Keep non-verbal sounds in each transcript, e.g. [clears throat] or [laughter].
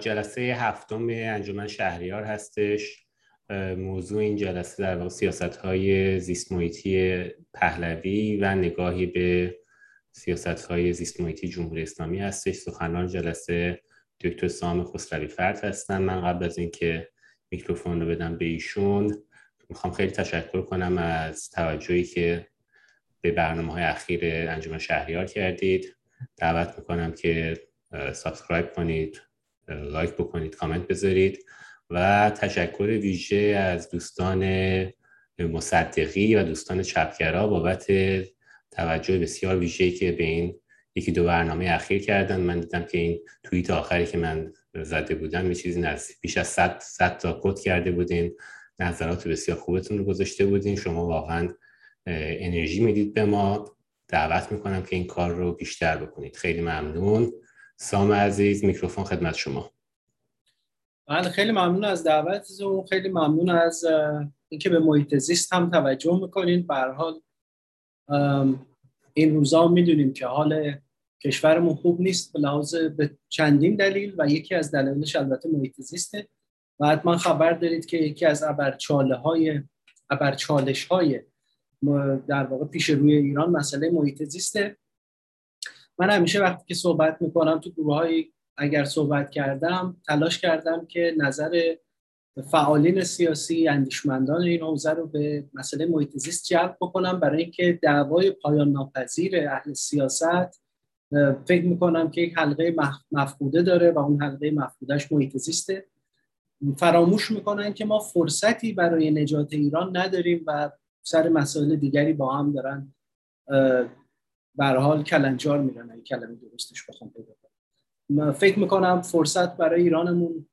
جلسه هفتم انجمن شهریار هستش. موضوع این جلسه در واقع سیاست های زیست پهلوی و نگاهی به سیاست های زیست محیطی جمهوری اسلامی هستش. سخنان جلسه دکتر سام خسروی فرد هستن. من قبل از اینکه میکروفون رو بدم به ایشون می‌خوام خیلی تشکر کنم از توجهی که به برنامه های اخیر انجمن شهریار کردید. دعوت می‌کنم که subscribe کنید. like بکنید کامنت بذارید و تشکر ویژه از دوستان مصدقی و دوستان چپگرا بابت توجه بسیار ویژه‌ای که به این یکی دو برنامه اخیر کردن. من دیدم که این توییت آخری که من زده بودم یه چیزی نزدیک بیش از 100 100 تا quote کرده بودین. نظرات بسیار خوبتون رو گذاشته بودین. شما واقعا انرژی می‌دید به ما. دعوت می‌کنم که این کار رو بیشتر بکنید. خیلی ممنون. سام عزیز میکروفون خدمت شما. بله خیلی ممنون از دعوتتون. خیلی ممنون از اینکه به محیط زیست هم توجه می‌کنین. به حال این روزا می‌دونیم که حال کشورمون خوب نیست به لحاظ به چندین دلیل و یکی از دلایلش البته محیط زیسته. و حتما خبر دارید که یکی از ابرچاله های ابرچالش های در واقع پیش روی ایران مسئله محیط زیسته. من همیشه وقتی که صحبت می‌کنم تو گروه های اگر صحبت کردم تلاش کردم که نظر فعالین سیاسی اندیشمندان این حوزه رو به مسئله محیط زیست جلب بکنم. برای اینکه دعوای پایان ناپذیر اهل سیاست فکر می‌کنم که یک حلقه مفقوده داره و اون حلقه مفقودش محیط زیسته. فراموش می‌کنن که ما فرصتی برای نجات ایران نداریم و سر مسائل دیگری با هم دارن به حال کلنجار میرن این کلمه درستش بخوام پیدا فکر می‌کنم فرصت برای ایرانمون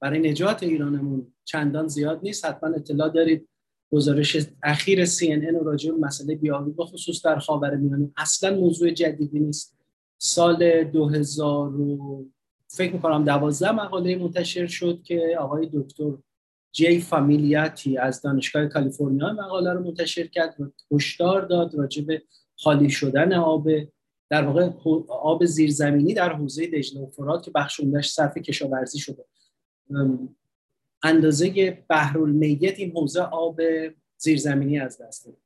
برای نجات ایرانمون چندان زیاد نیست. حتما اطلاع دارید گزارش اخیر CNN راجع به مسئله بیابی بخصوص در خاورمیانه اصلا موضوع جدیدی نیست. سال 2000 رو فکر می‌کنم دوازده مقاله منتشر شد که آقای دکتر جی فامیلیاتی از دانشگاه کالیفرنیا مقاله رو منتشر کرد و هشدار داد راجع به خالی شدن آب در واقع آب زیرزمینی در حوزه دجله و فرات که بخش عمدهش صرف کشاورزی شده. اندازه بحرالمیت این حوزه آب زیرزمینی از دست داد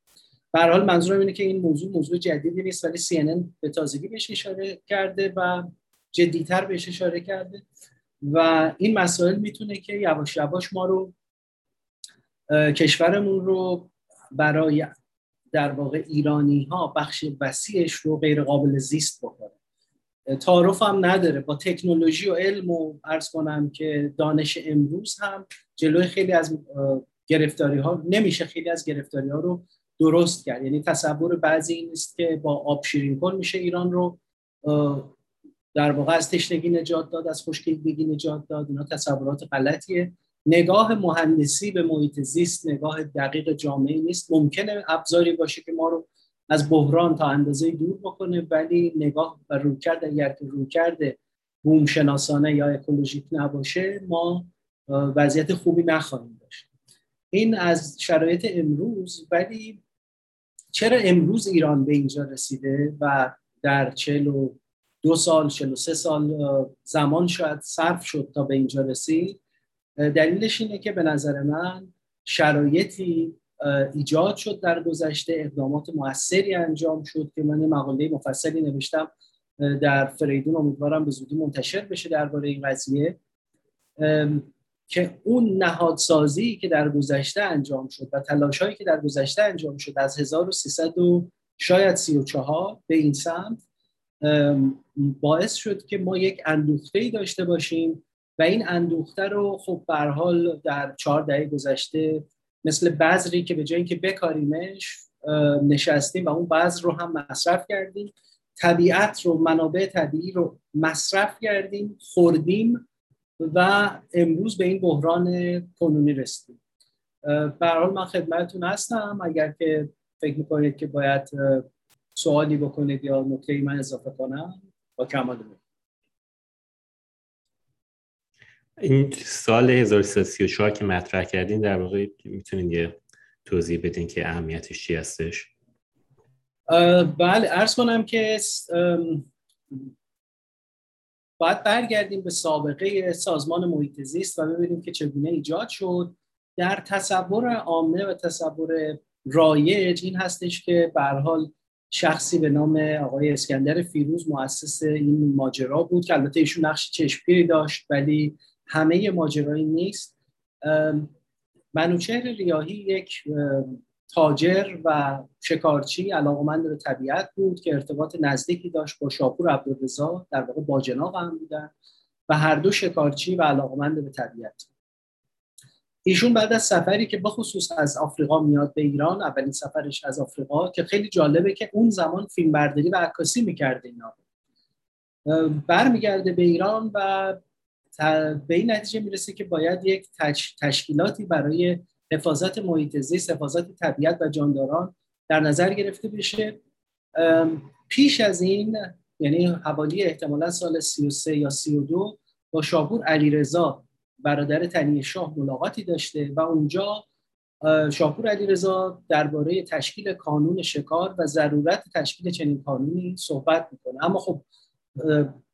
به حال منظورم اینه که این موضوع موضوع جدیدی نیست ولی CNN به تازگی بهش اشاره کرده و جدیتر بهش اشاره کرده و این مسائل می‌تونه که یواش یواش ما رو کشورمون رو برای در واقع ایرانی ها بخش وسیعش رو غیر قابل زیست بکنه. تعارف هم نداره. با تکنولوژی و علم و ارز کنم که دانش امروز هم جلوی خیلی از گرفتاری ها نمیشه خیلی از گرفتاری ها رو درست کرد. یعنی تصور بعضی این است که با آب شیرین کن میشه ایران رو در واقع از تشنگی نجات داد از خشکیدگی نجات داد. اینا تصورات غلطیه. نگاه مهندسی به محیط زیست نگاه دقیق جامعه نیست. ممکنه ابزاری باشه که ما رو از بحران تا اندازه دور بکنه ولی نگاه و رویکرد اگر که رویکرد بوم شناسانه یا اکولوژیک نباشه ما وضعیت خوبی نخواهیم داشت. این از شرایط امروز ولی چرا امروز ایران به اینجا رسیده و در چلو دو سال چلو سه سال زمان شاید صرف شد تا به اینجا رسید؟ دلیلش اینه که به نظر من شرایطی ایجاد شد در گذشته اقدامات موثری انجام شد که من مقاله مفصلی نوشتم در فریدون. امیدوارم به زودی منتشر بشه درباره این قضیه. که اون نهادسازی که در گذشته انجام شد و تلاش هایی که در گذشته انجام شد از 1300 و شاید 34 به این سمت باعث شد که ما یک اندوخته ای داشته باشیم و این اندوخته رو خب به حال در چهار دهه گذشته مثل بذری که به جایی که بکاریمش نشستیم و اون بذر رو هم مصرف کردیم. طبیعت رو منابع طبیعی رو مصرف کردیم خوردیم و امروز به این بحران کنونی رسیدیم. به حال من خدمتتون هستم. اگر که فکر می‌کنید که باید سوالی بکنید یا نکته من اضافه کنم با کمال این سال 1334 که مطرح کردین در واقع می‌تونین یه توضیح بدین که اهمیتش چی هستش؟ بله ارز کنم که باید برگردیم به سابقه سازمان محیط زیست و ببینیم که چگونه ایجاد شد. در تصور عامه و تصور رایج این هستش که به حال شخصی به نام آقای اسکندر فیروز مؤسس این ماجرا بود که البته ایشون نقش چشمگیری داشت ولی همه ماجرایی نیست منوچهر ریاهی یک تاجر و شکارچی علاقمند به طبیعت بود که ارتباط نزدیکی داشت با شاپور عبدالرضا در واقع باجناق هم بودن و هر دو شکارچی و علاقمند به طبیعت. ایشون بعد از سفری که بخصوص از آفریقا میاد به ایران اولین سفرش از آفریقا که خیلی جالبه که اون زمان فیلم برداری و عکاسی می‌کرده اینا. برمیگرده به ایران و به این نتیجه می‌رسه که باید یک تشکیلاتی برای حفاظت محیط زیست حفاظت طبیعت و جانداران در نظر گرفته بشه. پیش از این یعنی حوالی احتمالا سال 33 یا 32 با شاپور علیرضا برادر تنی شاه ملاقاتی داشته و اونجا شاپور علیرضا درباره تشکیل کانون شکار و ضرورت تشکیل چنین قانونی صحبت می‌کنه. اما خب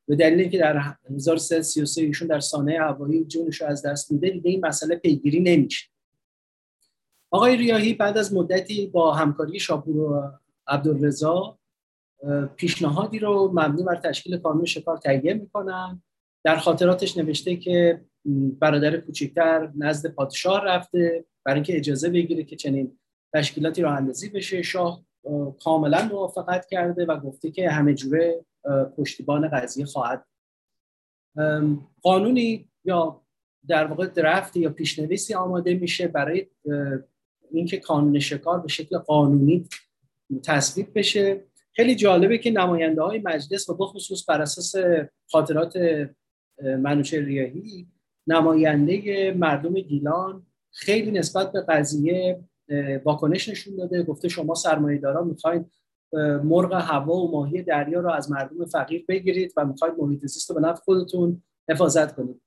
به دلیل اینکه در 1333 ایشون در سانه هوایی جونش رو از دست میده دیگه این مسئله پیگیری نمیشه. آقای ریاهی بعد از مدتی با همکاری شاپور و عبدالرضا پیشنهادی رو مبنی بر تشکیل کانون شکار تهیه می‌کنن. در خاطراتش نوشته که برادر کوچکتر نزد پادشاه رفته برای اینکه اجازه بگیره که چنین تشکیلاتی راه اندازی بشه. شاه کاملا موافقت کرده و گفته که همه جوره پشتیبان قضیه خواهد قانونی یا در واقع درفت یا پیشنویسی آماده میشه برای اینکه قانون شکار به شکل قانونی تصویب بشه. خیلی جالبه که نماینده های مجلس و بخصوص بر اساس خاطرات منوچه ریاهی نماینده مردم گیلان خیلی نسبت به قضیه واکنش نشون داده. گفته شما سرمایه داران می‌خواین مرغ هوا و ماهی دریا رو از مردم فقیر بگیرید و می‌خواید محیط زیست رو به نفع خودتون حفاظت کنید.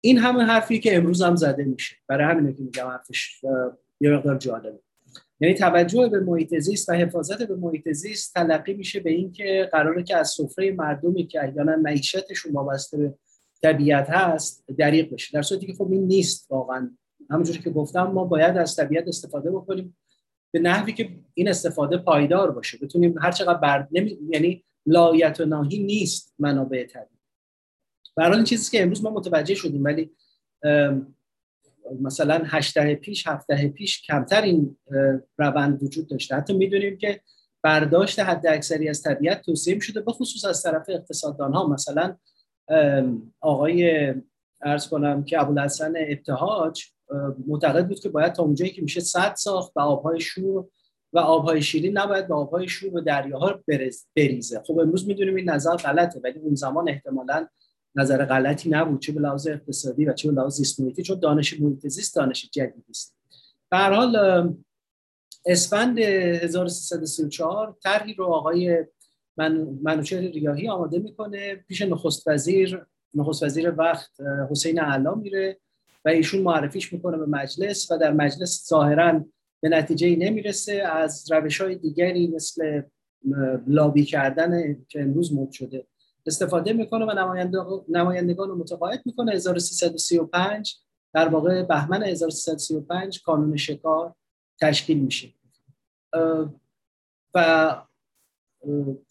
این همه حرفی که امروز هم زده میشه. برای همینه که میگم حرفش یه مقدار جالبه. یعنی توجه به محیط زیست و حفاظت به محیط زیست تلقی میشه به اینکه قراره که از سفره مردمی که احیانا معیشتشون وابسته به طبیعت هست دریق بشه. در صورتی که خب این نیست واقعا. همونجوری که گفتم ما باید از طبیعت استفاده بکنیم. به نحوی که این استفاده پایدار باشه. بتونیم هر چقدر بر نمی... یعنی لایت و ناهی نیست منابع طبیعی. برای این چیزی که امروز ما متوجه شدیم ولی مثلا هشت پیش هفت پیش کمتر این روند وجود داشته. حتی می‌دونیم که برداشت حد اکثری از طبیعت توصیه شده به خصوص از طرف اقتصاددان ها مثلا آقای ارز کنم که ابوالحسن ابتهاج معتقد بود که باید تا اونجایی که میشه صد ساخت و آبهای شور و آبهای شیرین نباید به آبهای شور و دریاها بریزه. خب امروز می‌دونیم این نظر غلطه ولی اون زمان احتمالا نظر غلطی نبود چه به لحاظ اقتصادی و چه به لحاظ زیست چون دانش محیط زیست دانش جدیدی است. به حال اسفند 1334 طرحی رو آقای من منوچهر ریاهی آماده می‌کنه. پیش نخست وزیر نخست وزیر وقت حسین علا میره. و ایشون معرفیش می‌کنه به مجلس و در مجلس ظاهرا به نتیجه نمی‌رسه. از روش های دیگری مثل لابی کردن که امروز مد شده استفاده می‌کنه و نمایندگان رو متقاعد می‌کنه. 1335 در واقع بهمن 1335 کانون شکار تشکیل میشه. و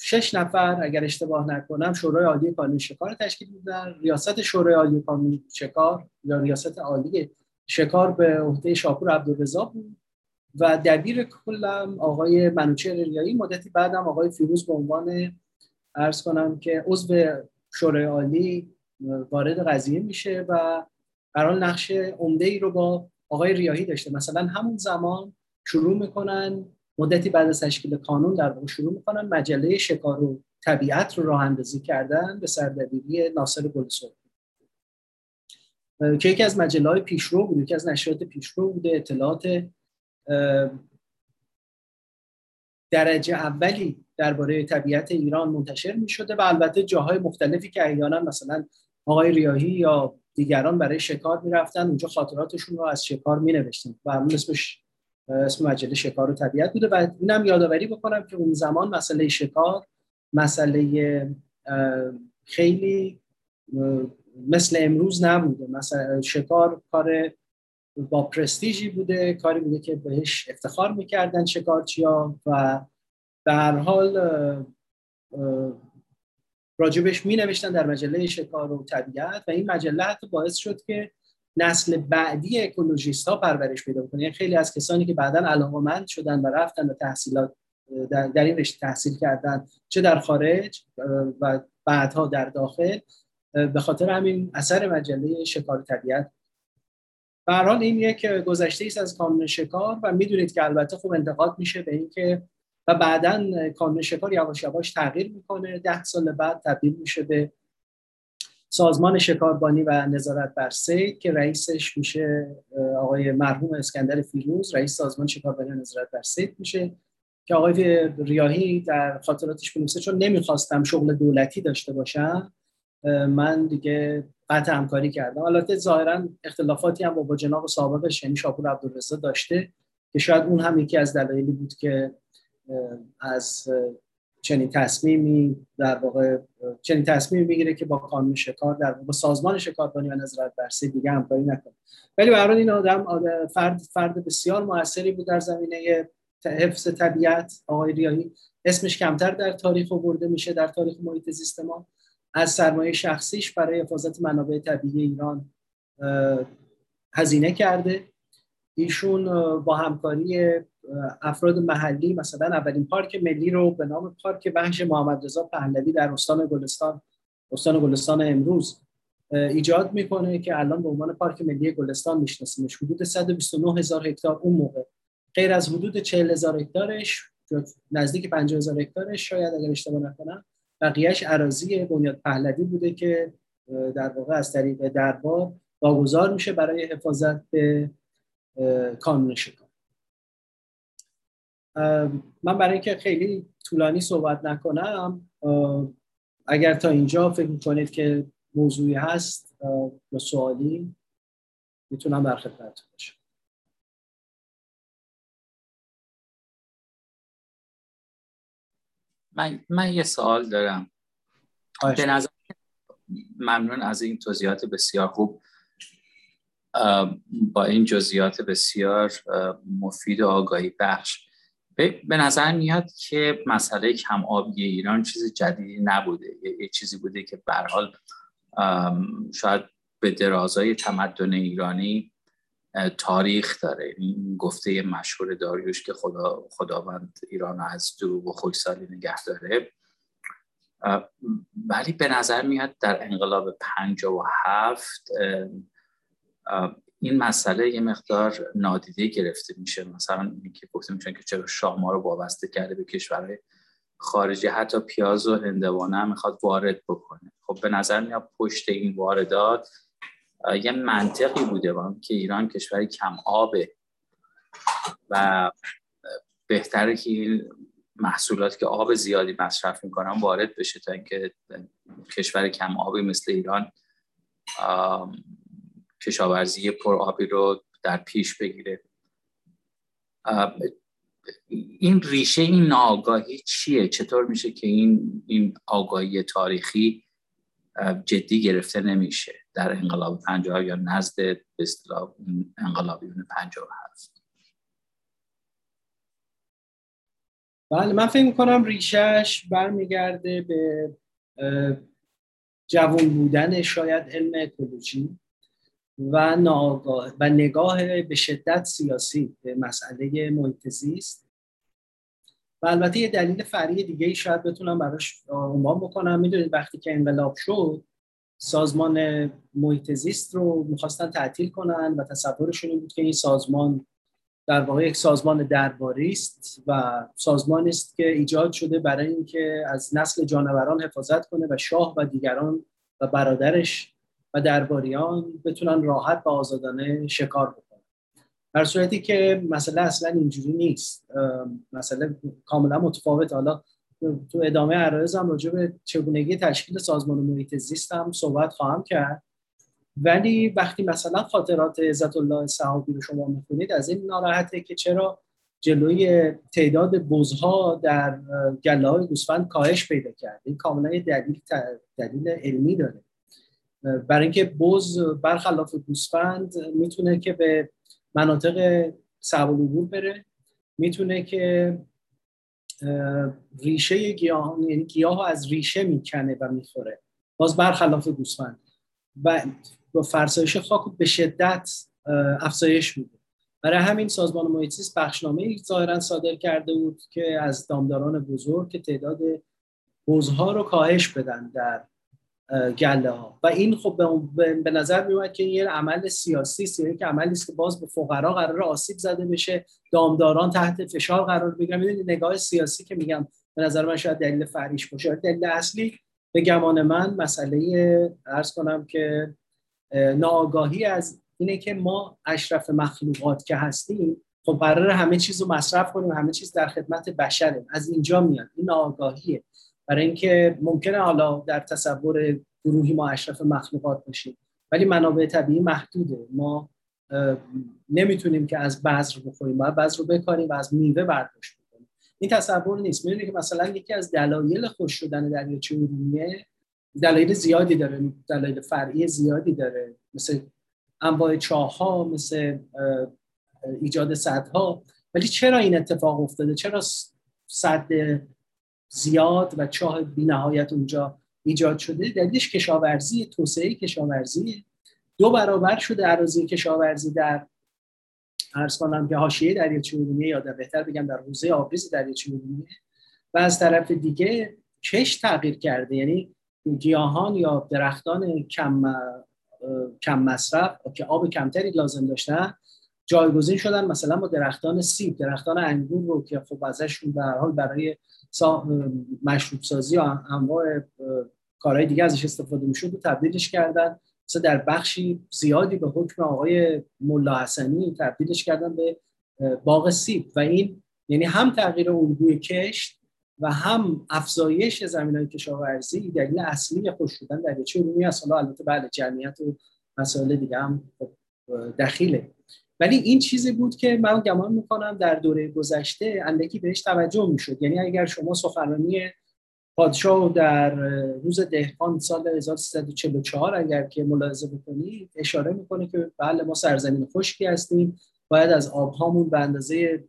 شش نفر اگر اشتباه نکنم شورای عالی کانون شکار تشکیل میدن. ریاست شورای عالی کانون شکار یا ریاست عالی شکار به عهده شاپور عبدالرضا بود. و دبیر کلم آقای منوچهر ریایی مدتی بعدم آقای فیروز به عنوان ارز کنم که عضو شورای عالی وارد قضیه میشه و قرار نقش عمده ای رو با آقای ریاهی داشته. مثلا همون زمان شروع می‌کنن مدتی بعد از تشکیل کانون در واقع شروع می‌کنن مجله شکار و طبیعت رو راه اندازی کردن به سردبیری ناصر گلسرخ که یکی از مجله های پیشرو بود یکی از نشریات پیشرو بوده اطلاعات درجه اولی درباره طبیعت ایران منتشر می شده و البته جاهای مختلفی که احیانا مثلا آقای ریاهی یا دیگران برای شکار می رفتن اونجا خاطراتشون رو از شکار می نوشتن و همون اسمش اسم مجله شکار و طبیعت بوده و اینم یادآوری بکنم که اون زمان مسئله شکار مسئله خیلی مثل امروز نبوده. مثلا شکار کار با پرستیژی بوده کاری بوده که بهش افتخار می‌کردن شکارچیا و به هر حال راجبش می نوشتن در مجله شکار و طبیعت و این مجله حتی باعث شد که نسل بعدی اکولوژیست ها پرورش پیدا کنه یعنی خیلی از کسانی که بعدا علاقمند شدن و رفتن و تحصیلات در, در این رشته تحصیل کردن چه در خارج و بعدها در داخل به خاطر همین اثر مجله شکار طبیعت. به حال این یک گذشته است از کانون شکار و می‌دونید که البته خوب انتقاد میشه به اینکه و بعدا کانون شکار یواش یواش تغییر می‌کنه. ده سال بعد تبدیل میشه به سازمان شکاربانی و نظارت بر سید که رئیسش میشه آقای مرحوم اسکندر فیروز رئیس سازمان شکاربانی و نظارت بر سید میشه که آقای ریاهی در خاطراتش بنویسه چون نمی‌خواستم شغل دولتی داشته باشم من دیگه قطع همکاری کردم. البته ظاهرا اختلافاتی هم با, با جناب سابقش یعنی شاپور عبدالرزا داشته که شاید اون هم یکی از دلایلی بود که از چنین تصمیمی در واقع چنین تصمیمی می‌گیره که با قانون شکار در با سازمان شکاربانی و نظارت بر دیگه همکاری نکنه. ولی به این آدم فرد فرد بسیار موثری بود در زمینه حفظ طبیعت. آقای ریاهی اسمش کمتر در تاریخ برده میشه در تاریخ محیط زیست ما. از سرمایه شخصیش برای حفاظت منابع طبیعی ایران هزینه کرده. ایشون با همکاری افراد محلی مثلا اولین پارک ملی رو به نام پارک وحش محمد رضا پهلوی در استان گلستان استان گلستان امروز ایجاد می‌کنه که الان به عنوان پارک ملی گلستان میشناسیمش. حدود 129 هزار هکتار اون موقع. غیر از حدود 40 هزار هکتارش نزدیک 50 هزار هکتارش شاید اگر اشتباه نکنم بقیهش عراضی بنیاد پهلوی بوده که در واقع از طریق دربار واگذار میشه برای حفاظت به کانون شکار من برای اینکه خیلی طولانی صحبت نکنم اگر تا اینجا فکر کنید که موضوعی هست یا سوالی می‌تونم در خدمتتون باشم. من, من یه سوال دارم. به نظر ممنون از این توضیحات بسیار خوب. با این جزئیات بسیار مفید و آگاهی بخش. به نظر میاد که مسئله کم آبی ایران چیز جدیدی نبوده. یه چیزی بوده که به حال شاید به درازای تمدن ایرانی تاریخ داره. این گفته مشهور داریوش که خدا خداوند ایران از دروغ و خوشسالی نگه داره. ولی به نظر میاد در انقلاب هفت این مسئله یه مقدار نادیده گرفته میشه. مثلا اینکه گفته میشن که چرا شاه ما رو وابسته کرده به کشور خارجی. حتی پیاز و هندوانه هم می‌خواد وارد بکنه. خب به نظر میاد پشت این واردات یه منطقی بوده با که ایران کشوری کم آبه و بهتره که محصولات که آب زیادی مصرف می‌کنن وارد بشه تا اینکه کشور کم آبی مثل ایران کشاورزی پر آبی رو در پیش بگیره. این ریشه این ناآگاهی چیه؟ چطور میشه که این این آگاهی تاریخی جدی گرفته نمیشه در انقلاب 50 یا نزد به اصطلاح انقلابیون 57 بله من فکر می‌کنم ریشش برمیگرده به جوان بودن شاید علم اکولوژی. و و نگاه به شدت سیاسی به مسئله محیط زیست و البته یه دلیل فرعی دیگه ای شاید بتونم براش عنوان بکنم. می‌دونید وقتی که انقلاب شد سازمان محیط رو می‌خواستن تعطیل کنن و تصورشون این بود که این سازمان در واقع یک سازمان درباری است و سازمانی است که ایجاد شده برای اینکه از نسل جانوران حفاظت کنه و شاه و دیگران و برادرش و درباریان بتونن راحت و آزادانه شکار بکنن. در صورتی که مسئله اصلا اینجوری نیست. مسئله کاملا متفاوت. حالا تو ادامه عرایزم راجع به چگونگی تشکیل سازمان محیط زیست هم صحبت خواهم کرد. ولی وقتی مثلا خاطرات عزت الله صحابی رو شما می‌خونید از این ناراحته که چرا جلوی تعداد بزها در گله های گوسفند کاهش پیدا کرده این کاملا دلیل دلیل علمی داره. برای اینکه بز برخلاف گوسفند می‌تونه که به مناطق صعب العبور بره می‌تونه که ریشه گیاه یعنی گیاه از ریشه می‌کنه و می‌خوره. باز برخلاف گوسفند. و با فرسایش خاک به شدت افزایش میده. برای همین سازمان محیط زیست بخشنامه ظاهرا صادر کرده بود که از دامداران بزرگ که تعداد بزها رو کاهش بدن در گله ها و این خب به نظر میومد که یه عمل سیاسی است یعنی که عملی است که باز به فقرا قرار آسیب زده بشه. دامداران تحت فشار قرار بگیرن. می‌دونید نگاه سیاسی که میگم به نظر من شاید دلیل فریش باشه. دلیل اصلی به گمان من مسئله ارز کنم که ناآگاهی از اینه که ما اشرف مخلوقات که هستیم خب قرار همه چیز رو مصرف کنیم همه چیز در خدمت بشره از اینجا میاد. این ناآگاهیه. برای اینکه ممکنه حالا در تصور گروهی ما اشرف مخلوقات باشیم. ولی منابع طبیعی محدوده. ما نمی‌تونیم که از بذر بخوریم. باید بذر رو بکاریم و از میوه برداشت بکنیم. این تصور نیست. می‌دونید که مثلا یکی از دلایل خوش شدن دریاچه ارومیه دلایل زیادی داره. دلایل فرعی زیادی داره. مثل انواع چاه ها مثل ایجاد ها ولی چرا این اتفاق افتاده؟ چرا صد زیاد و چاه بینهایت اونجا ایجاد شده. دلیلش کشاورزی توسعه کشاورزی. دو برابر شده عراضی کشاورزی در ارز کنم که حاشیه دریاچه ارومیه یا در بهتر بگم در حوزه آبریز دریاچه ارومیه و از طرف دیگه کش تغییر کرده. یعنی گیاهان یا درختان کم کم مصرف که آب کمتری لازم داشتن جایگزین شدن. مثلا با درختان سیب درختان انگور رو که خب ازشون به حال برای مشروب سازی و انواع کارهای دیگه ازش استفاده می‌شد و تبدیلش کردن. مثلا در بخشی زیادی به حکم آقای ملا حسنی تبدیلش کردن به باغ سیب. و این یعنی هم تغییر الگوی کشت و هم افزایش زمین های کشاورزی دلیل اصلی خوش شدن در چه است حالا البته بله جمعیت و مسائل دیگه هم خب، دخیله. ولی این چیزی بود که من گمان می‌کنم در دوره گذشته اندکی بهش توجه می‌شد. یعنی اگر شما سخنرانی پادشاه در روز دهقان سال 1344 اگر که ملاحظه بکنید اشاره می‌کنه که بله ما سرزمین خشکی هستیم باید از آبهامون به اندازه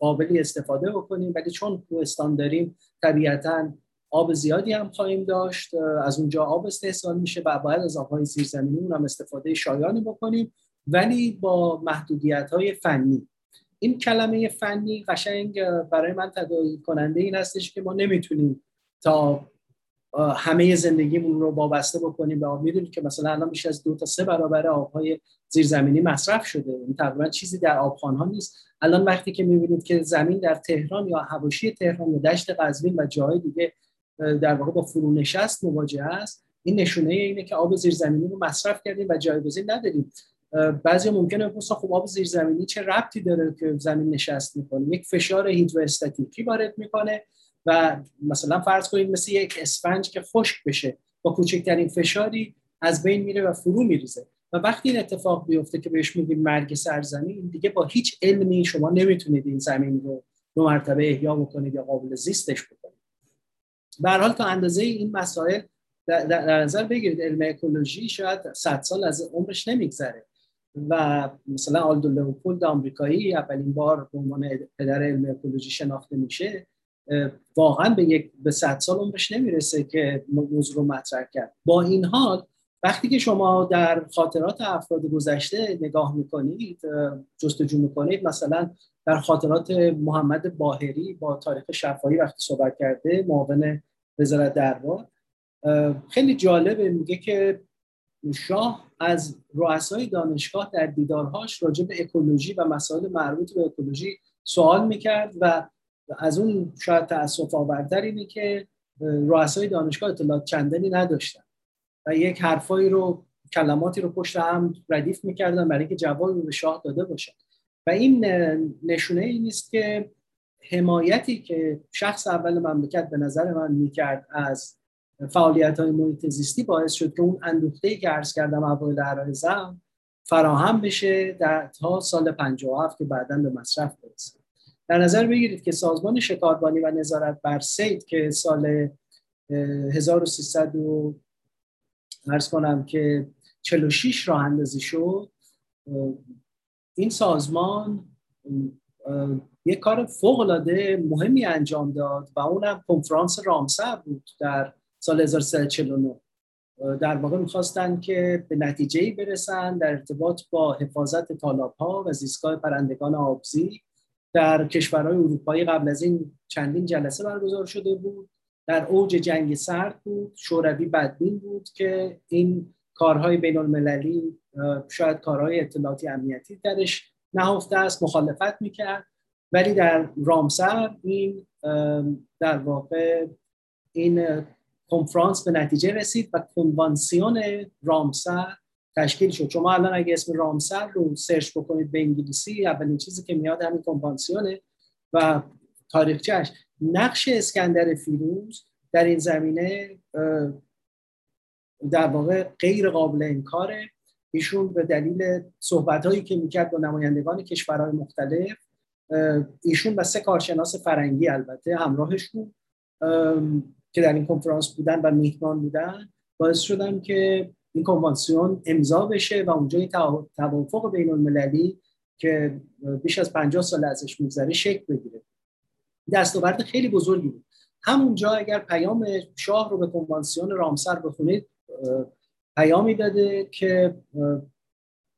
قابلی استفاده بکنیم. ولی چون کوهستان داریم طبیعتا آب زیادی هم خواهیم داشت از اونجا آب استحصال میشه و باید از آبهای زیرزمینی هم استفاده شایانی بکنیم. ولی با محدودیت های فنی. این کلمه فنی قشنگ برای من تداعی کننده این هستش که ما نمی‌تونیم تا همه زندگیمون رو وابسته بکنیم. به آب می‌دونید که مثلا الان بیش از دو تا سه برابر آبهای زیرزمینی مصرف شده. این تقریبا چیزی در آبخانها نیست. الان وقتی که می‌بینید که زمین در تهران یا حواشی تهران و دشت قزوین و جاهای دیگه در واقع با فرونشست مواجه است این نشونه اینه که آب زیرزمینی رو مصرف کردیم و جایگزین نداریم. بعضی ممکنه بپرسن خب آب زیرزمینی چه ربطی داره که زمین نشست می‌کنه؟ یک فشار هیدروستاتیکی وارد می‌کنه و مثلا فرض کنید مثل یک اسفنج که خشک بشه با کوچکترین فشاری از بین میره و فرو میریزه. و وقتی این اتفاق بیفته که بهش میگیم مرگ سرزمین دیگه با هیچ علمی شما نمی‌تونید این زمین رو دو مرتبه احیا بکنید یا قابل زیستش بکنید. به حال تا اندازه این مسائل در, نظر بگیرید علم اکولوژی شاید 100 سال از عمرش نمیگذره. و مثلا آلدو لوپولد آمریکایی اولین بار به عنوان پدر علم اکولوژی شناخته میشه واقعا به یک به صد سال عمرش نمی‌رسه که موضوع رو مطرح کرد. با این حال وقتی که شما در خاطرات افراد گذشته نگاه می‌کنید جستجو می‌کنید مثلا در خاطرات محمد باهری با تاریخ شفایی وقتی صحبت کرده معاون وزارت دربار خیلی جالبه میگه که شاه از رؤسای دانشگاه در دیدارهاش راجع به اکولوژی و مسائل مربوط به اکولوژی سوال می‌کرد و از اون شاید تاسف آورتر اینه که رؤسای دانشگاه اطلاعات چندانی نداشتن و یک حرفایی رو کلماتی رو پشت هم ردیف می‌کردن برای اینکه جوابی رو به شاه داده باشن. و این نشونه ای نیست که حمایتی که شخص اول مملکت به نظر من می‌کرد از فعالیت های محیط زیستی باعث شد که اون اندوخته که عرض کردم اوایل عرایزم فراهم بشه در تا سال 57 که بعدا به مصرف برسه. در نظر بگیرید که سازمان شکاربانی و نظارت بر سید که سال 1300 ارز کنم که 46 راه اندازی شد این سازمان یک کار فوق العاده مهمی انجام داد و اونم کنفرانس رامسر بود در سال 1349 در واقع می‌خواستن که به نتیجه برسن در ارتباط با حفاظت طالاب ها و زیستگاه پرندگان آبزی در کشورهای اروپایی قبل از این چندین جلسه برگزار شده بود. در اوج جنگ سرد بود شوروی بدبین بود که این کارهای بین المللی شاید کارهای اطلاعاتی امنیتی درش نهفته است مخالفت می‌کرد. ولی در رامسر این در واقع این کنفرانس به نتیجه رسید و کنوانسیون رامسر تشکیل شد. شما الان اگه اسم رامسر رو سرچ بکنید به انگلیسی اولین چیزی که میاد همین کنوانسیونه و تاریخچهش نقش اسکندر فیروز در این زمینه در واقع غیر قابل انکاره. ایشون به دلیل صحبت هایی که می‌کرد با نمایندگان کشورهای مختلف ایشون و سه کارشناس فرنگی البته همراهشون. که در این کنفرانس بودن و میهمان بودن باعث شدن که این کنوانسیون امضا بشه و اونجا این توافق بین المللی که بیش از 50 سال ازش میگذره شکل بگیره. دستاورد خیلی بزرگی بود. همونجا اگر پیام شاه رو به کنوانسیون رامسر بخونید پیامی داده که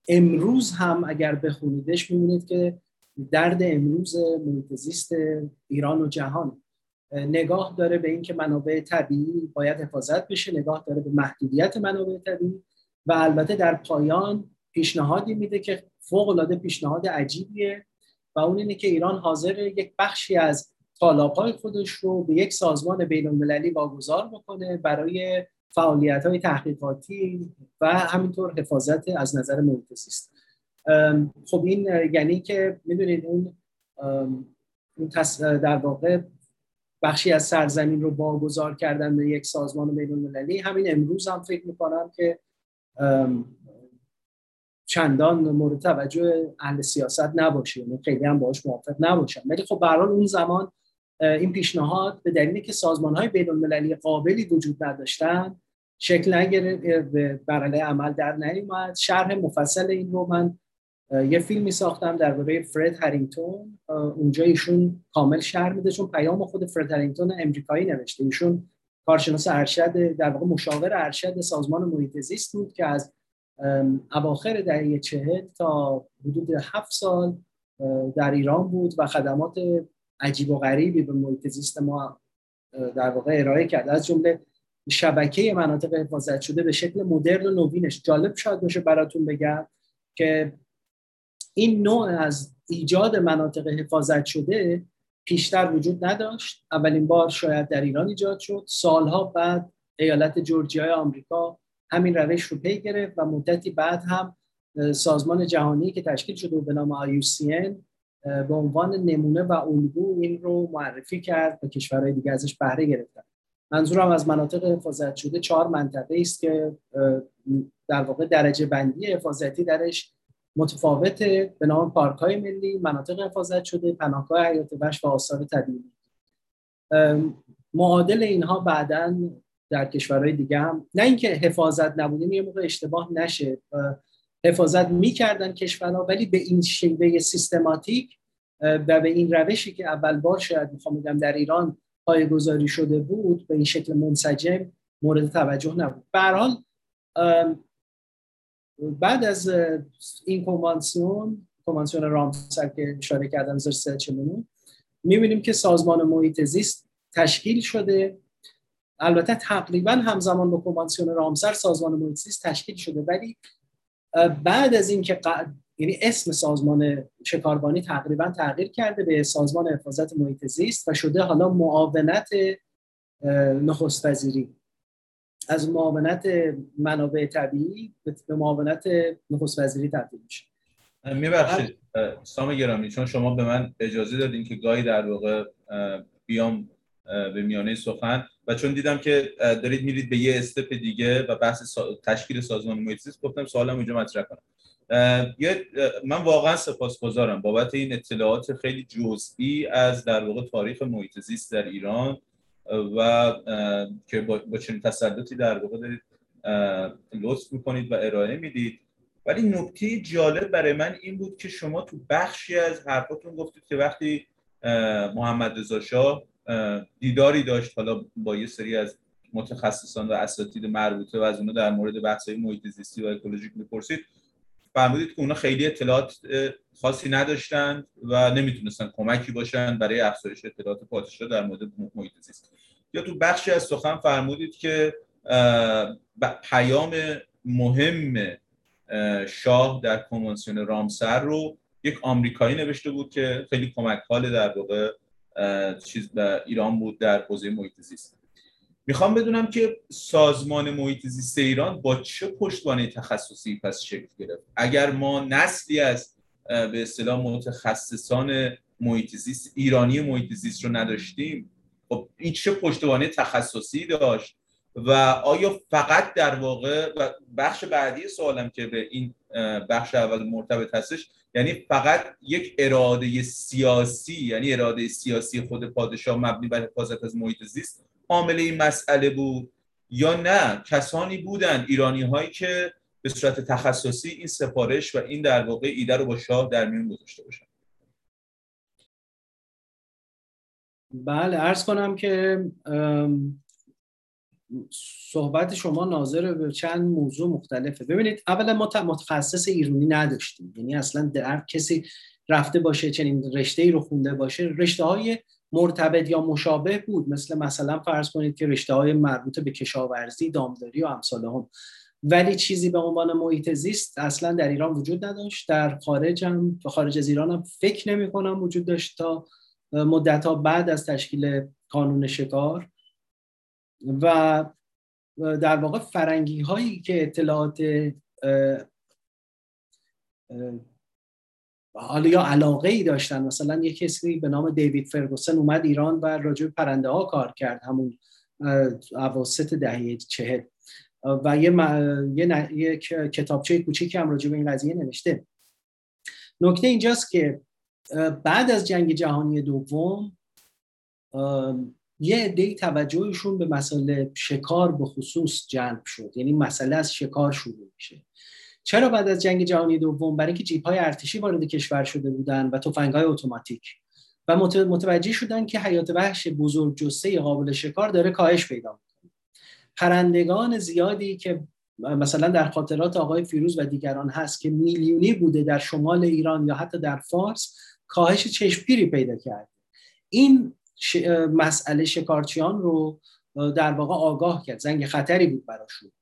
امروز هم اگر بخونیدش می‌بینید که درد امروز محیط ایران و جهان. نگاه داره به اینکه منابع طبیعی باید حفاظت بشه نگاه داره به محدودیت منابع طبیعی و البته در پایان پیشنهادی میده که فوق العاده پیشنهاد عجیبیه و اون اینه که ایران حاضر یک بخشی از طالابهای خودش رو به یک سازمان بین المللی واگذار بکنه برای فعالیت های تحقیقاتی و همینطور حفاظت از نظر محیط زیست خب این یعنی که می‌دونید اون در واقع بخشی از سرزمین رو واگذار کردن به یک سازمان بین المللی همین امروز هم فکر می‌کنم که چندان مورد توجه اهل سیاست نباشه. یعنی خیلی هم باش موافق نباشن ولی خب به اون زمان این پیشنهاد به دلیلی که سازمان های بین المللی قابلی وجود نداشتن شکل نگرفت بر عمل در نیومد. شرح مفصل این رو من یه فیلمی ساختم درباره فرد هرینگتون اونجا ایشون کامل شرح میده چون پیام خود فرد هرینگتون امریکایی نوشته. ایشون کارشناس ارشد در واقع مشاور ارشد سازمان محیط زیست بود که از اواخر دهه چهل تا حدود هفت سال در ایران بود و خدمات عجیب و غریبی به محیط زیست ما در واقع ارائه کرد. از جمله شبکه مناطق حفاظت شده به شکل مدرن و نوینش. جالب شاید باشه براتون بگم که این نوع از ایجاد مناطق حفاظت شده پیشتر وجود نداشت. اولین بار شاید در ایران ایجاد شد. سالها بعد ایالت جورجیا آمریکا همین روش رو پی گرفت و مدتی بعد هم سازمان جهانی که تشکیل شده به نام IUCN به عنوان نمونه و الگو این رو معرفی کرد و کشورهای دیگه ازش بهره گرفتن. منظورم از مناطق حفاظت شده چهار منطقه است که در واقع درجه بندی حفاظتی درش متفاوته به نام پارک های ملی مناطق حفاظت شده پناهگاه حیات وحش و آثار طبیعی. معادل اینها بعدا در کشورهای دیگه هم نه اینکه حفاظت نبودیم یه موقع اشتباه نشه. حفاظت می‌کردن کشورها ولی به این شیوه سیستماتیک و به این روشی که اول بار شاید می‌خوام بگم در ایران پایگذاری شده بود به این شکل منسجم مورد توجه نبود. به بعد از این کنوانسیون کنوانسیون رامسر که اشاره کردم زر می‌بینیم که سازمان محیط زیست تشکیل شده. البته تقریبا همزمان با کنوانسیون رامسر سازمان محیط زیست تشکیل شده ولی بعد از اینکه یعنی اسم سازمان شکاربانی تقریبا تغییر کرده به سازمان حفاظت محیط زیست و شده حالا معاونت نخست وزیری از معاونت منابع طبیعی به معاونت نخست وزیری تبدیل میشه. میبخشید سام گرامی چون شما به من اجازه دادین که گاهی در واقع بیام به میانه سخن. و چون دیدم که دارید میرید به یه استپ دیگه و بحث تشکیل سازمان محیط زیست گفتم سوالم اونجا مطرح کنم. من واقعا سپاسگزارم بابت این اطلاعات خیلی جزئی از در واقع تاریخ محیط زیست در ایران. و که با, چنین تسلطی در واقع دارید لطف می‌کنید و ارائه می‌دید. ولی نکته جالب برای من این بود که شما تو بخشی از حرفاتون گفتید که وقتی محمد رضا شاه دیداری داشت حالا با یه سری از متخصصان و اساتید مربوطه و از اونها در مورد بحث‌های محیط زیستی و اکولوژیک می‌پرسید فرمودید که اونا خیلی اطلاعات خاصی نداشتند و نمی‌تونستن کمکی باشن برای افزایش اطلاعات پادشاه در مورد محیط زیست یا تو بخشی از سخن فرمودید که پیام مهم شاه در کنوانسیون رامسر رو یک آمریکایی نوشته بود که خیلی کمک حال در واقع چیز ایران بود در حوزه محیط زیست. می‌خوام بدونم که سازمان محیط زیست ایران با چه پشتوانه تخصصی پس شکل گرفت؟ اگر ما نسلی از به اصطلاح متخصصان محیط زیست ایرانی محیط زیست رو نداشتیم خب این چه پشتوانه تخصصی داشت؟ و آیا فقط در واقع بخش بعدی سوالم که به این بخش اول مرتبط هستش یعنی فقط یک اراده سیاسی یعنی اراده سیاسی خود پادشاه مبنی بر حفاظت از محیط زیست عامل این مسئله بود؟ یا نه؟ کسانی بودن ایرانی هایی که به صورت تخصصی این سفارش و این در واقع ایده رو با شاه در میون گذاشته باشن بله ارز کنم که صحبت شما ناظر به چند موضوع مختلفه. ببینید اولا ما متخصص ایرانی نداشتیم. یعنی اصلا در کسی رفته باشه چنین رشته ای رو خونده باشه رشته های مرتبط یا مشابه بود. مثل مثلا فرض کنید که رشته های مربوط به کشاورزی دامداری و امثال هم. ولی چیزی به عنوان محیط زیست اصلا در ایران وجود نداشت. در خارج هم خارج از ایران هم فکر نمی کنم وجود داشت تا مدت ها بعد از تشکیل قانون شکار و در واقع فرنگی هایی که اطلاعات حالا یا علاقه ای داشتن. مثلا یک کسی به نام دیوید فرگوسن اومد ایران و راجع پرنده ها کار کرد همون اواسط دهه چهل. و یه, یه, یک کتابچه کوچیکی هم راجع به این قضیه نوشته. نکته اینجاست که بعد از جنگ جهانی دوم یه عده توجهشون به مسئله شکار به خصوص جلب شد. یعنی مسئله از شکار شروع میشه. چرا بعد از جنگ جهانی دوم؟ برای اینکه جیپ های ارتشی وارد کشور شده بودن و تفنگ های اتوماتیک. و متوجه شدن که حیات وحش بزرگ جسه قابل شکار داره کاهش پیدا می‌کنه. پرندگان زیادی که مثلا در خاطرات آقای فیروز و دیگران هست که میلیونی بوده در شمال ایران یا حتی در فارس کاهش چشمگیری پیدا کرد این مسئله شکارچیان رو در واقع آگاه کرد. زنگ خطری بود براشون.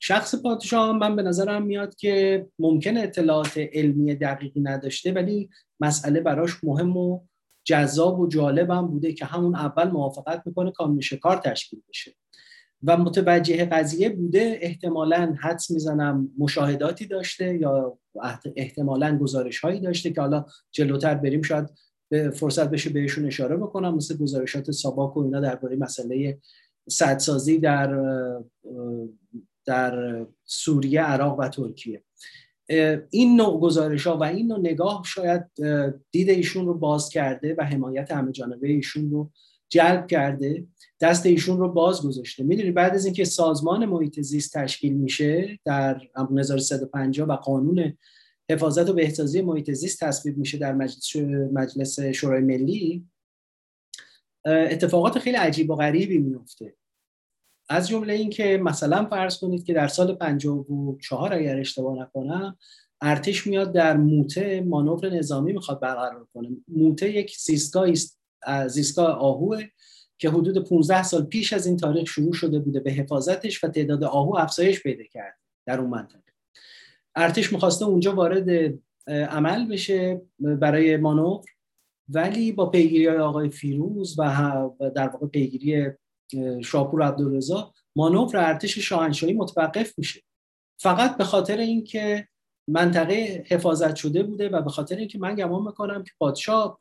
شخص پادشاه من به نظرم میاد که ممکن اطلاعات علمی دقیقی نداشته ولی مسئله براش مهم و جذاب و جالب هم بوده که همون اول موافقت می‌کنه کانون شکار تشکیل بشه. و متوجه قضیه بوده احتمالا حدس می‌زنم مشاهداتی داشته یا احتمالا گزارش هایی داشته که حالا جلوتر بریم شاید به فرصت بشه بهشون اشاره بکنم مثل گزارشات ساباک و اینا درباره مسئله سدسازی در در سوریه عراق و ترکیه. این نوع گزارش ها و این نوع نگاه شاید دید ایشون رو باز کرده و حمایت همه جانبه ایشون رو جلب کرده. دست ایشون رو باز گذاشته. می‌دونید بعد از اینکه سازمان محیط زیست تشکیل میشه در 1350 و قانون حفاظت و بهسازی محیط زیست تصویب میشه در مجلس, مجلس شورای ملی اتفاقات خیلی عجیب و غریبی میفته از جمله اینکه مثلا فرض کنید که در سال 54 اگر اشتباه نکنم ارتش میاد در موته مانور نظامی می‌خواد برقرار کنه. موته یک زیستگاه زیستگاه آهوه. که حدود 15 سال پیش از این تاریخ شروع شده بوده به حفاظتش و تعداد آهو افزایش پیدا کرد در اون منطقه. ارتش می‌خواسته اونجا وارد عمل بشه برای مانور ولی با پیگیری آقای فیروز و در واقع پیگیری شاپور عبدالرضا مانور ارتش شاهنشاهی متوقف میشه. فقط به خاطر اینکه منطقه حفاظت شده بوده و به خاطر اینکه من گمان می‌کنم که پادشاه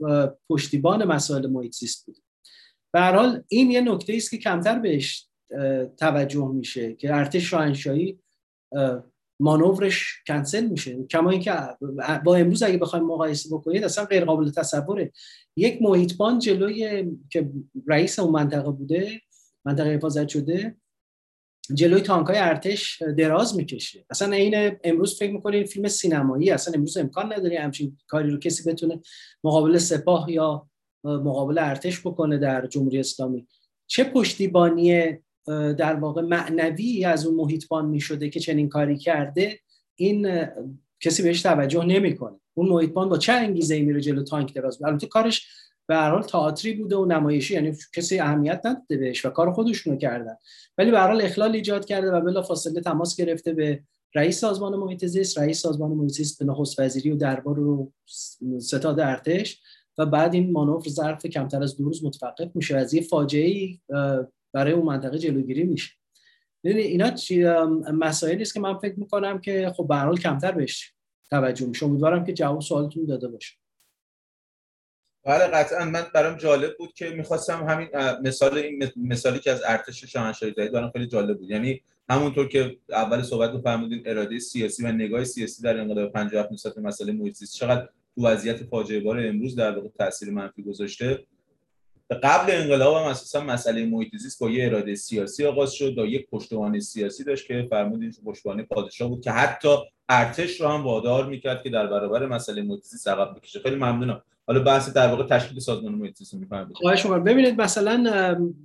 پشتیبان مسائل محیط زیست بوده. به حال این یه نکته است که کمتر بهش توجه میشه که ارتش شاهنشاهی مانورش کنسل میشه. کما اینکه با امروز اگه بخوایم مقایسه بکنید اصلا غیر قابل تصوره. یک محیطبان جلوی که رئیس اون منطقه بوده منطقه حفاظت شده جلوی تانکای ارتش دراز می‌کشه. اصلا این امروز فکر می‌کنه فیلم سینمایی اصلا امروز امکان نداره همچین کاری رو کسی بتونه مقابل سپاه یا مقابل ارتش بکنه در جمهوری اسلامی. چه پشتیبانی در واقع معنوی از اون محیطبان می‌شده که چنین کاری کرده این کسی بهش توجه نمی‌کنه. اون محیطبان با چه انگیزه میره جلو تانک دراز؟ البته کارش به هر حال تئاتری بوده و نمایشی یعنی کسی اهمیت نداده بهش و کار خودشونو کردن. ولی به هر حال اخلال ایجاد کرده و بلا فاصله تماس گرفته به رئیس سازمان محیط زیست. رئیس سازمان محیط زیست به نخست وزیری و دربار رو ستاد ارتش. و بعد این مانور ظرف کمتر از دو روز متوقف میشه. از یه فاجعه برای اون منطقه جلوگیری میشه. اینا مسائلی است که من فکر می‌کنم که خب به کمتر بهش توجه میشه. امیدوارم که جواب سوالتون داده باشه. بله قطعا. من برام جالب بود که می‌خواستم همین مثال این مثالی که از ارتش شاهنشاهی زدید برام خیلی جالب بود. یعنی همونطور که اول صحبت رو فرمودین اراده سیاسی و نگاه سیاسی در انقلاب 57 نسبت مسئله محیط چقدر وضعیت فاجعه بار امروز در واقع تاثیر منفی گذاشته. قبل انقلاب هم اساسا مسئله محیط زیست با یه اراده سیاسی آغاز شد و یک پشتوانه سیاسی داشت که فرمودین پشتوانه پادشاه بود که حتی ارتش رو هم وادار می‌کرد که در برابر مسئله محیط زیست عقب بکشه. خیلی ممنونم. حالا بحث در واقع تشکیل سازمان محیط زیست می‌کنم خواهش می‌کنم. ببینید مثلا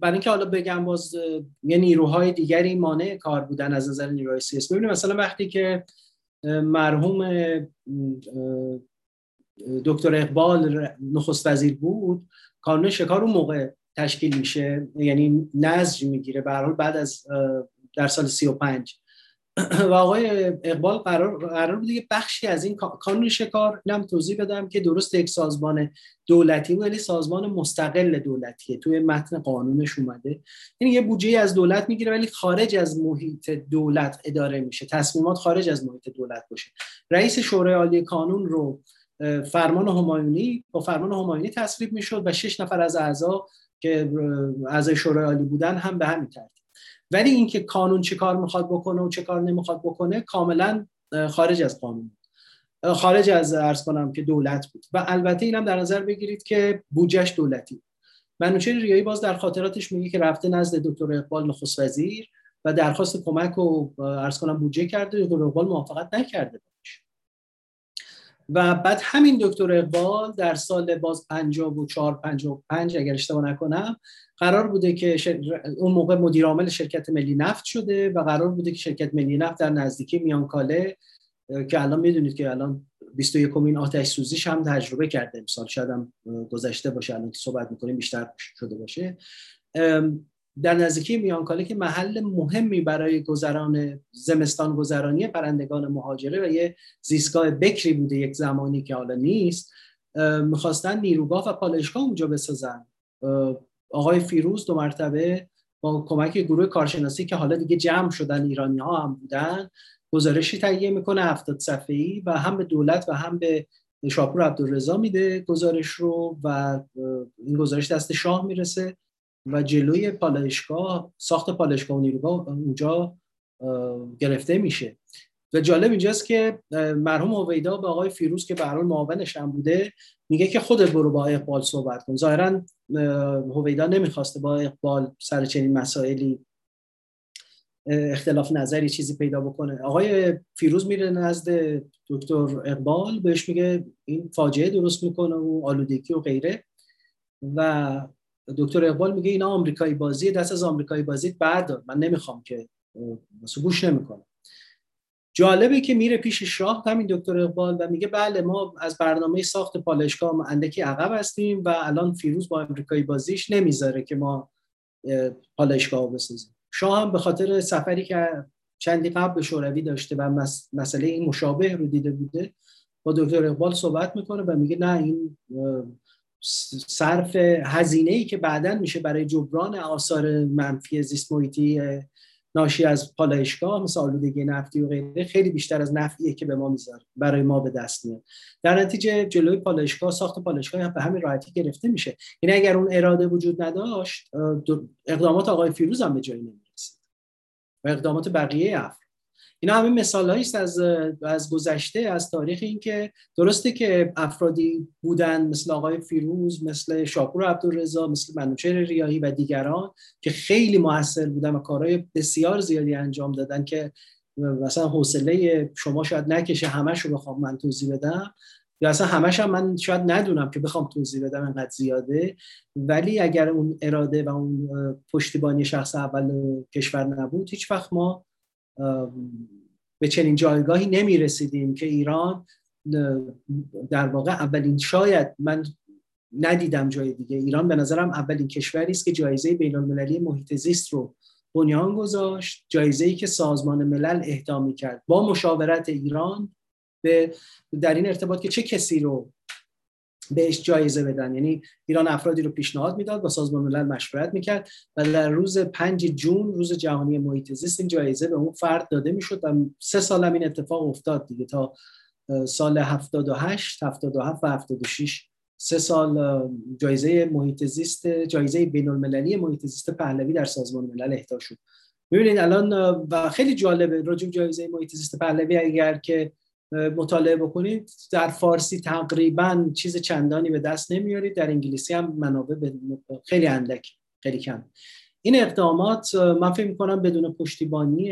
برای اینکه حالا بگم باز یه نیروهای دیگری مانع کار بودن از نظر نیروهای سیاسی. ببینید مثلا وقتی که مرحوم دکتر اقبال نخست وزیر بود. کانون شکار اون موقع تشکیل میشه. یعنی نزج می‌گیره. به بعد از در سال 35 [clears throat] و آقای اقبال قرار قرار بود یه بخشی از این کانون شکار اینم توضیح بدم که درست یک سازمان دولتی ولی سازمان مستقل دولتیه توی متن قانونش اومده. یعنی یه بودجه از دولت می‌گیره ولی خارج از محیط دولت اداره میشه. تصمیمات خارج از محیط دولت باشه. رئیس شورای عالی کانون رو فرمان همایونی با فرمان همایونی تصویب می‌شد و شش نفر از اعضا که اعضای شورای عالی بودن هم به همین ترتیب. ولی اینکه کانون چه کار می‌خواد بکنه و چه کار نمی‌خواد بکنه کاملا خارج از قانون خارج از ارز کنم که دولت بود. و البته اینم در نظر بگیرید که بودجهش دولتی. منوچهر ریایی باز در خاطراتش میگه که رفته نزد دکتر اقبال نخست وزیر و درخواست کمک و ارز کنم بودجه کرده دکتر اقبال موافقت نکرده و بعد همین دکتر اقبال در سال باز 54 55 اگر اشتباه نکنم قرار بوده که اون موقع مدیر عامل شرکت ملی نفت شده و قرار بوده که شرکت ملی نفت در نزدیکی میانکاله که الان می‌دونید که الان 21 کمین آتش سوزیش هم تجربه کرده. امسال شاید هم گذشته باشه الان که صحبت می‌کنیم بیشتر شده باشه. در نزدیکی میانکاله که محل مهمی برای گذران زمستان گذرانی پرندگان مهاجره و یه زیستگاه بکری بوده یک زمانی که حالا نیست می‌خواستن نیروگاه و پالشگاه اونجا بسازن. آقای فیروز دو مرتبه با کمک گروه کارشناسی که حالا دیگه جمع شدن ایرانی ها هم بودن گزارشی تهیه می‌کنه هفتاد صفحه‌ای و هم به دولت و هم به شاپور عبدالرضا میده گزارش رو و این گزارش دست شاه می‌رسه. و جلوی پالایشگاه ساخت پالایشگاه و نیروگاه اونجا گرفته میشه. و جالب اینجاست که مرحوم هویدا به آقای فیروز که به هر معاونش هم بوده میگه که خودت برو با اقبال صحبت کن. ظاهرا هویدا نمی‌خواسته با اقبال سر چنین مسائلی اختلاف نظری چیزی پیدا بکنه. آقای فیروز میره نزد دکتر اقبال بهش میگه این فاجعه درست می‌کنه و آلودگی و غیره. و دکتر اقبال میگه اینا آمریکایی بازی دست از آمریکایی بازی بردار. من نمی‌خوام که مثلا گوش نمی‌کنم. جالبه که میره پیش شاه همین دکتر اقبال و میگه بله ما از برنامه ساخت پالشگاه اندکی عقب هستیم و الان فیروز با آمریکایی بازیش نمی‌ذاره که ما پالشگاه بسازیم. شاه هم به خاطر سفری که چندی قبل به شوروی داشته و مسئله این مشابه رو دیده بوده با دکتر اقبال صحبت می‌کنه و میگه نه این صرف هزینه ای که بعدا میشه برای جبران آثار منفی زیست محیطی ناشی از پالایشگاه مثل آلودگی نفتی و غیره خیلی بیشتر از نفعیه که به ما می‌ذاره برای ما به دست میاد. در نتیجه جلوی پالایشگاه ساخت پالایشگاه به همین راحتی گرفته میشه. یعنی اگر اون اراده وجود نداشت اقدامات آقای فیروز هم به جایی نمی‌رسید. و اقدامات بقیه افراد. اینا همه مثال است از از گذشته از تاریخ اینکه درسته که افرادی بودن مثل آقای فیروز مثل شاپور عبدالرضا مثل منوچهر ریاهی و دیگران که خیلی موثر بودن و کارهای بسیار زیادی انجام دادن که مثلا حوصله شما شاید نکشه همش رو بخوام من توضیح بدم یا اصلا همش هم من شاید ندونم که بخوام توضیح بدم انقدر زیاده. ولی اگر اون اراده و اون پشتیبانی شخص اول کشور نبود هیچ وقت ما به چنین جایگاهی نمی رسیدیم که ایران در واقع اولین شاید من ندیدم جای دیگه. ایران به نظرم اولین کشوری است که جایزه بین المللی محیط زیست رو بنیان گذاشت جایزه ای که سازمان ملل اهدا کرد با مشاورت ایران به در این ارتباط که چه کسی رو بهش جایزه بدن. یعنی ایران افرادی رو پیشنهاد می‌داد با سازمان ملل مشورت می‌کرد و در روز 5 جون روز جهانی محیط زیست این جایزه به اون فرد داده می‌شد و سه سال هم این اتفاق افتاد دیگه تا سال 78 77 و 76 سه سال جایزه محیط زیست جایزه بین المللی محیط زیست پهلوی در سازمان ملل اهدا شد. ببینید الان و خیلی جالبه راجع جایزه محیط زیست پهلوی اگر که مطالعه بکنید. در فارسی تقریبا چیز چندانی به دست نمیارید. در انگلیسی هم منابع خیلی اندک خیلی کم. این اقدامات من فکر می‌کنم بدون پشتیبانی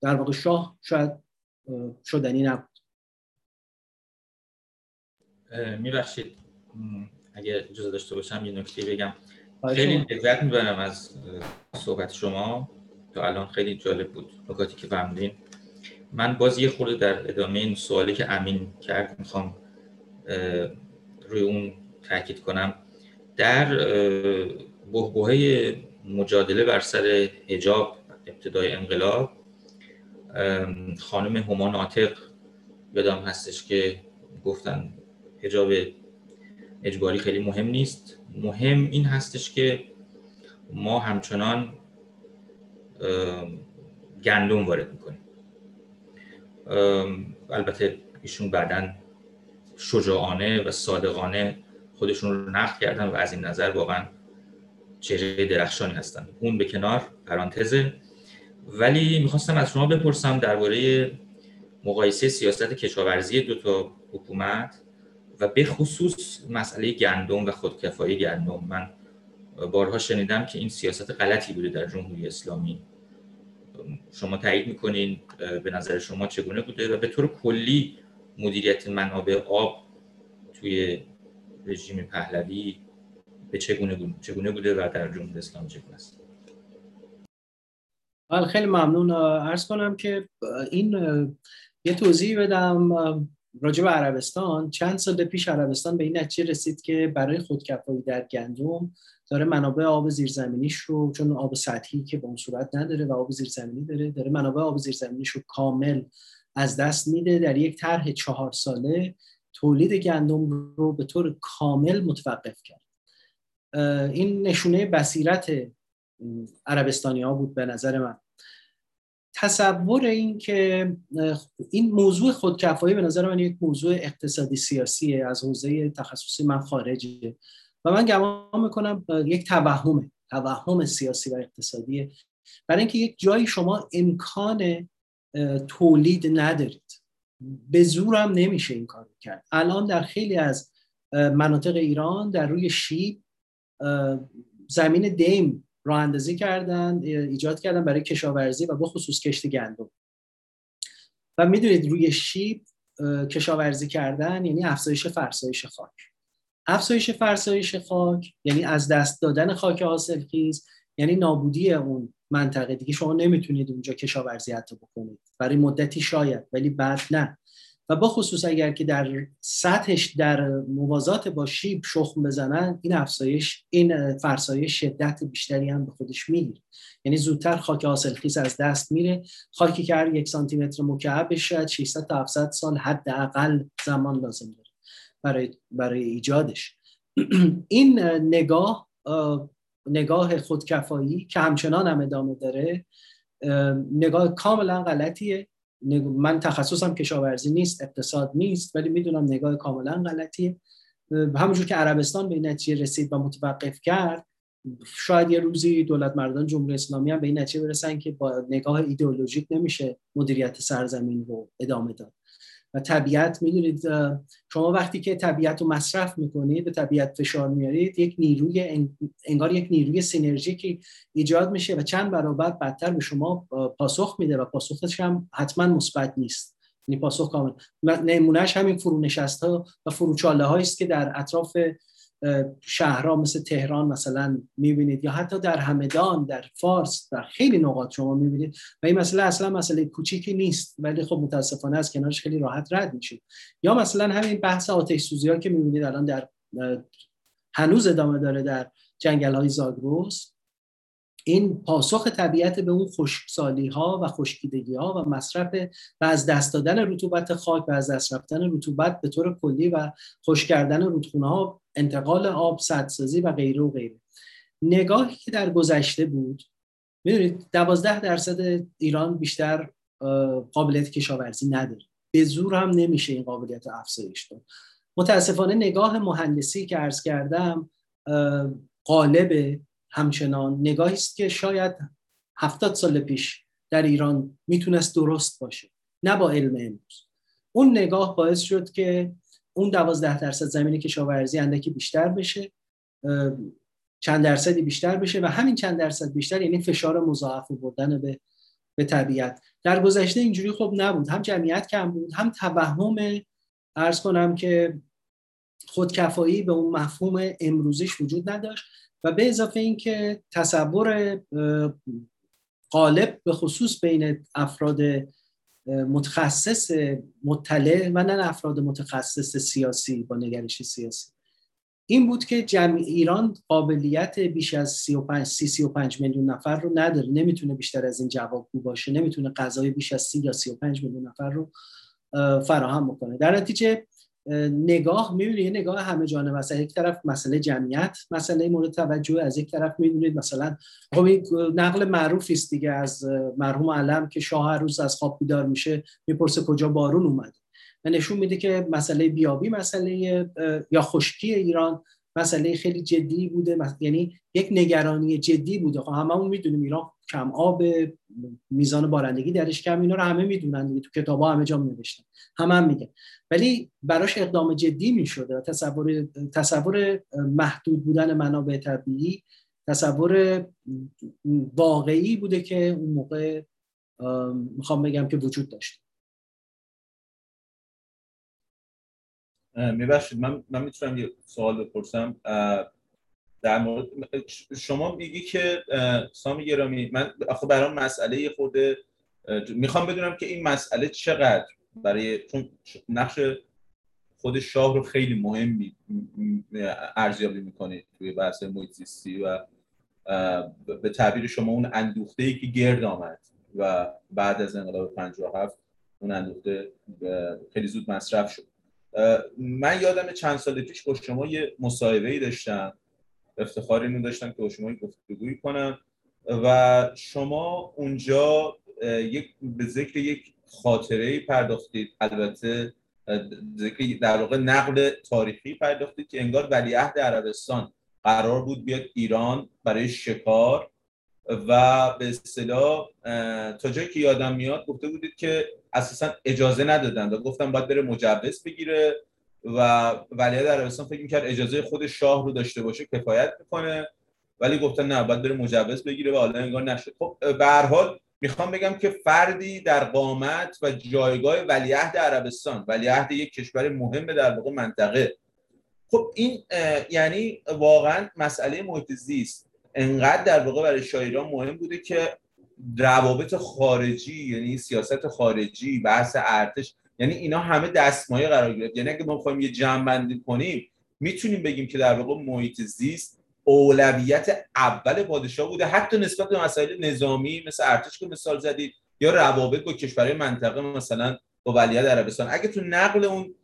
در واقع شاه شاید شدنی نبود. میبخشید. اگر اجازه داشته باشم یه نکته بگم. خیلی لذت می‌برم از صحبت شما. تا الان خیلی جالب بود. نکاتی که فهمیدین. من باز یه خورده در ادامه این سوالی که امین کرد می‌خوام روی اون تاکید کنم. در بحبوه مجادله بر سر هجاب ابتدای انقلاب خانم هما ناطق یادم هستش که گفتن هجاب اجباری خیلی مهم نیست. مهم این هستش که ما همچنان گندم وارد می‌کنیم. البته ایشون بعدا شجاعانه و صادقانه خودشون رو نقد کردن و از این نظر واقعا چهره درخشانی هستن. اون به کنار پرانتزه ولی می‌خواستم از شما بپرسم درباره مقایسه سیاست کشاورزی دو تا حکومت و به خصوص مسئله گندم و خودکفایی گندم. من بارها شنیدم که این سیاست غلطی بوده در جمهوری اسلامی. شما تایید می‌کنین به نظر شما چگونه بوده و به طور کلی مدیریت منابع آب توی رژیم پهلوی به چگونه بوده, چگونه بوده و در جمهوری اسلامی چگونه است؟ بله، خیلی ممنون. ارز کنم که این یه توضیح بدم راجع به عربستان. چند سال پیش عربستان به این نتیجه رسید که برای خودکفایی در گندم داره منابع آب زیرزمینیش رو چون آب سطحی که به اون صورت نداره و آب زیرزمینی داره داره منابع آب زیرزمینیش رو کامل از دست میده. در یک طرح چهار ساله تولید گندم رو به طور کامل متوقف کرد. این نشونه بصیرت عربستانی ها بود به نظر من. تصور این که این موضوع خودکفایی به نظر من یک موضوع اقتصادی سیاسی از حوزه تخصصی من خارجه. و من گمان می‌کنم یک توهم توهم سیاسی و اقتصادی برای اینکه یک جایی شما امکان تولید ندارید. به زورم نمیشه این کار کرد. الان در خیلی از مناطق ایران در روی شیب زمین دیم راه اندازی کردن ایجاد کردن برای کشاورزی و با خصوص کشت گندم. و می‌دونید روی شیب کشاورزی کردن یعنی افزایش فرسایش خاک. افزایش فرسایش خاک یعنی از دست دادن خاک حاصلخیز یعنی نابودی اون منطقه. دیگه شما نمی‌تونید اونجا کشاورزی حتی بکنید. برای مدتی شاید ولی بعد نه. و با خصوص اگر که در سطحش در موازات با شیب شخم بزنن این افزایش این فرسایش شدت بیشتری هم به خودش می‌گیره. یعنی زودتر خاک حاصلخیز از دست میره. خاکی که هر یک سانتی متر مکعب شاید 600 تا 700 سال حداقل زمان لازم داره. برای برای ایجادش. این نگاه نگاه خودکفایی که همچنان هم ادامه داره نگاه کاملا غلطیه. من تخصصم کشاورزی نیست اقتصاد نیست ولی می‌دونم نگاه کاملا غلطیه. همونجور که عربستان به این نتیجه رسید و متوقف کرد شاید یه روزی دولت مردان جمهوری اسلامی هم به این نتیجه برسن که با نگاه ایدئولوژیک نمیشه مدیریت سرزمین رو ادامه داد. طبیعت می‌دونید شما وقتی که طبیعت رو مصرف می‌کنید به طبیعت فشار میارید یک نیروی انگار یک نیروی سینرژیکی ایجاد میشه و چند برابر بدتر به شما پاسخ میده و پاسخش هم حتما مثبت نیست. یعنی پاسخ کامل. نمونهش همین فرونشست ها و فروچاله است که در اطراف شهرها مثل تهران مثلا می‌بینید یا حتی در همدان در فارس در خیلی نقاط شما می‌بینید و این مسئله اصلا مسئله کوچیکی نیست. ولی خب متاسفانه از کنارش خیلی راحت رد میشید. یا مثلا همین بحث آتش سوزی ها که می‌بینید الان در هنوز ادامه داره در جنگل های زاگرس. این پاسخ طبیعت به اون خشکسالی ها و خشکیدگی ها و مصرف و از دست دادن رطوبت خاک و از دست رفتن رطوبت به طور کلی و خوش کردن رودخونه ها انتقال آب سدسازی و غیره و غیره. نگاهی که در گذشته بود می‌دونید دوازده درصد ایران بیشتر قابلیت کشاورزی نداره. به زور هم نمیشه این قابلیت افزایش داد. متاسفانه نگاه مهندسی که عرض کردم قالب همچنان نگاهی است که شاید هفتاد سال پیش در ایران می‌تونست درست باشه نه با علم امروز. اون نگاه باعث شد که اون دوازده درصد زمین کشاورزی اندکی بیشتر بشه چند درصدی بیشتر بشه و همین چند درصد بیشتر یعنی فشار مضاعف بردن به به طبیعت. در گذشته اینجوری خب نبود. هم جمعیت کم بود هم توهم ارز کنم که خودکفایی به اون مفهوم امروزیش وجود نداشت. و به اضافه اینکه تصور غالب به خصوص بین افراد متخصص مطلع و نه افراد متخصص سیاسی با نگرش سیاسی. این بود که جمع ایران قابلیت بیش از 35 35 میلیون نفر رو نداره. نمی‌تونه بیشتر از این جوابگو باشه. نمی‌تونه غذای بیش از 30 یا 35 میلیون نفر رو فراهم بکنه. در نتیجه نگاه می‌بینید یه نگاه همه جانبه مثلا یک طرف مسئله جمعیت مسئله مورد توجه از یک طرف می‌دونید مثلا خب نقل معروفی است دیگه از مرحوم علم که شاه روز از خواب بیدار میشه می‌پرسه کجا بارون اومده. و نشون میده که مسئله بیابی مسئله یا خشکی ایران مسئله خیلی جدی بوده. یعنی یک نگرانی جدی بوده. خب هممون می‌دونیم ایران کم آب میزان بارندگی درش کم اینا رو همه می‌دونن تو کتاب ها همه جا نوشتن همه هم میگن. ولی براش اقدام جدی می‌شده تصور تصور محدود بودن منابع طبیعی تصور واقعی بوده که اون موقع می‌خوام بگم که وجود داشته میبخشید. من من می‌تونم یه سوال بپرسم. در مورد شما میگی که سامی گرامی من آخه برام مسئله خود می‌خوام بدونم که این مسئله چقدر برای چون نقش خود شاه رو خیلی مهم ارزیابی می‌کنید توی بحث محیط زیستی و به تعبیر شما اون اندوخته ای که گرد آمد و بعد از انقلاب 57 اون اندوخته خیلی زود مصرف شد. من یادم چند سال پیش با شما یه مصاحبه ای داشتم. افتخار اینو داشتم که با شما گفتگویی کنم. و شما اونجا یک به ذکر یک خاطره پرداختید. البته ذکر در واقع نقل تاریخی پرداختید که انگار ولیعهد عربستان قرار بود بیاد ایران برای شکار. و به اصطلاح تا جایی که یادم میاد گفته بودید که اساسا اجازه ندادن و گفتم باید بره مجوز بگیره. و ولیعهد عربستان فکر می‌کرد اجازه خود شاه رو داشته باشه کفایت می‌کنه ولی گفتن نه باید بره مجوز بگیره و حالا انگار نشد خب به می‌خوام بگم که فردی در قامت و جایگاه ولیعهد عربستان ولیعهد یک کشور مهم در واقع منطقه. خب این یعنی واقعا مسئله محیط زیست انقدر در واقع برای شاعران مهم بوده که روابط خارجی یعنی سیاست خارجی بحث ارتش یعنی اینا همه دستمایه قرار گرفت. یعنی اگه ما بخوایم یه جمع بندی کنیم می‌تونیم بگیم که در واقع محیط زیست اولویت اول پادشاه بوده. حتی نسبت به مسائل نظامی مثل ارتش که مثال زدید یا روابط با کشورهای منطقه مثلا با ولیعهد عربستان. اگه تو نقل اون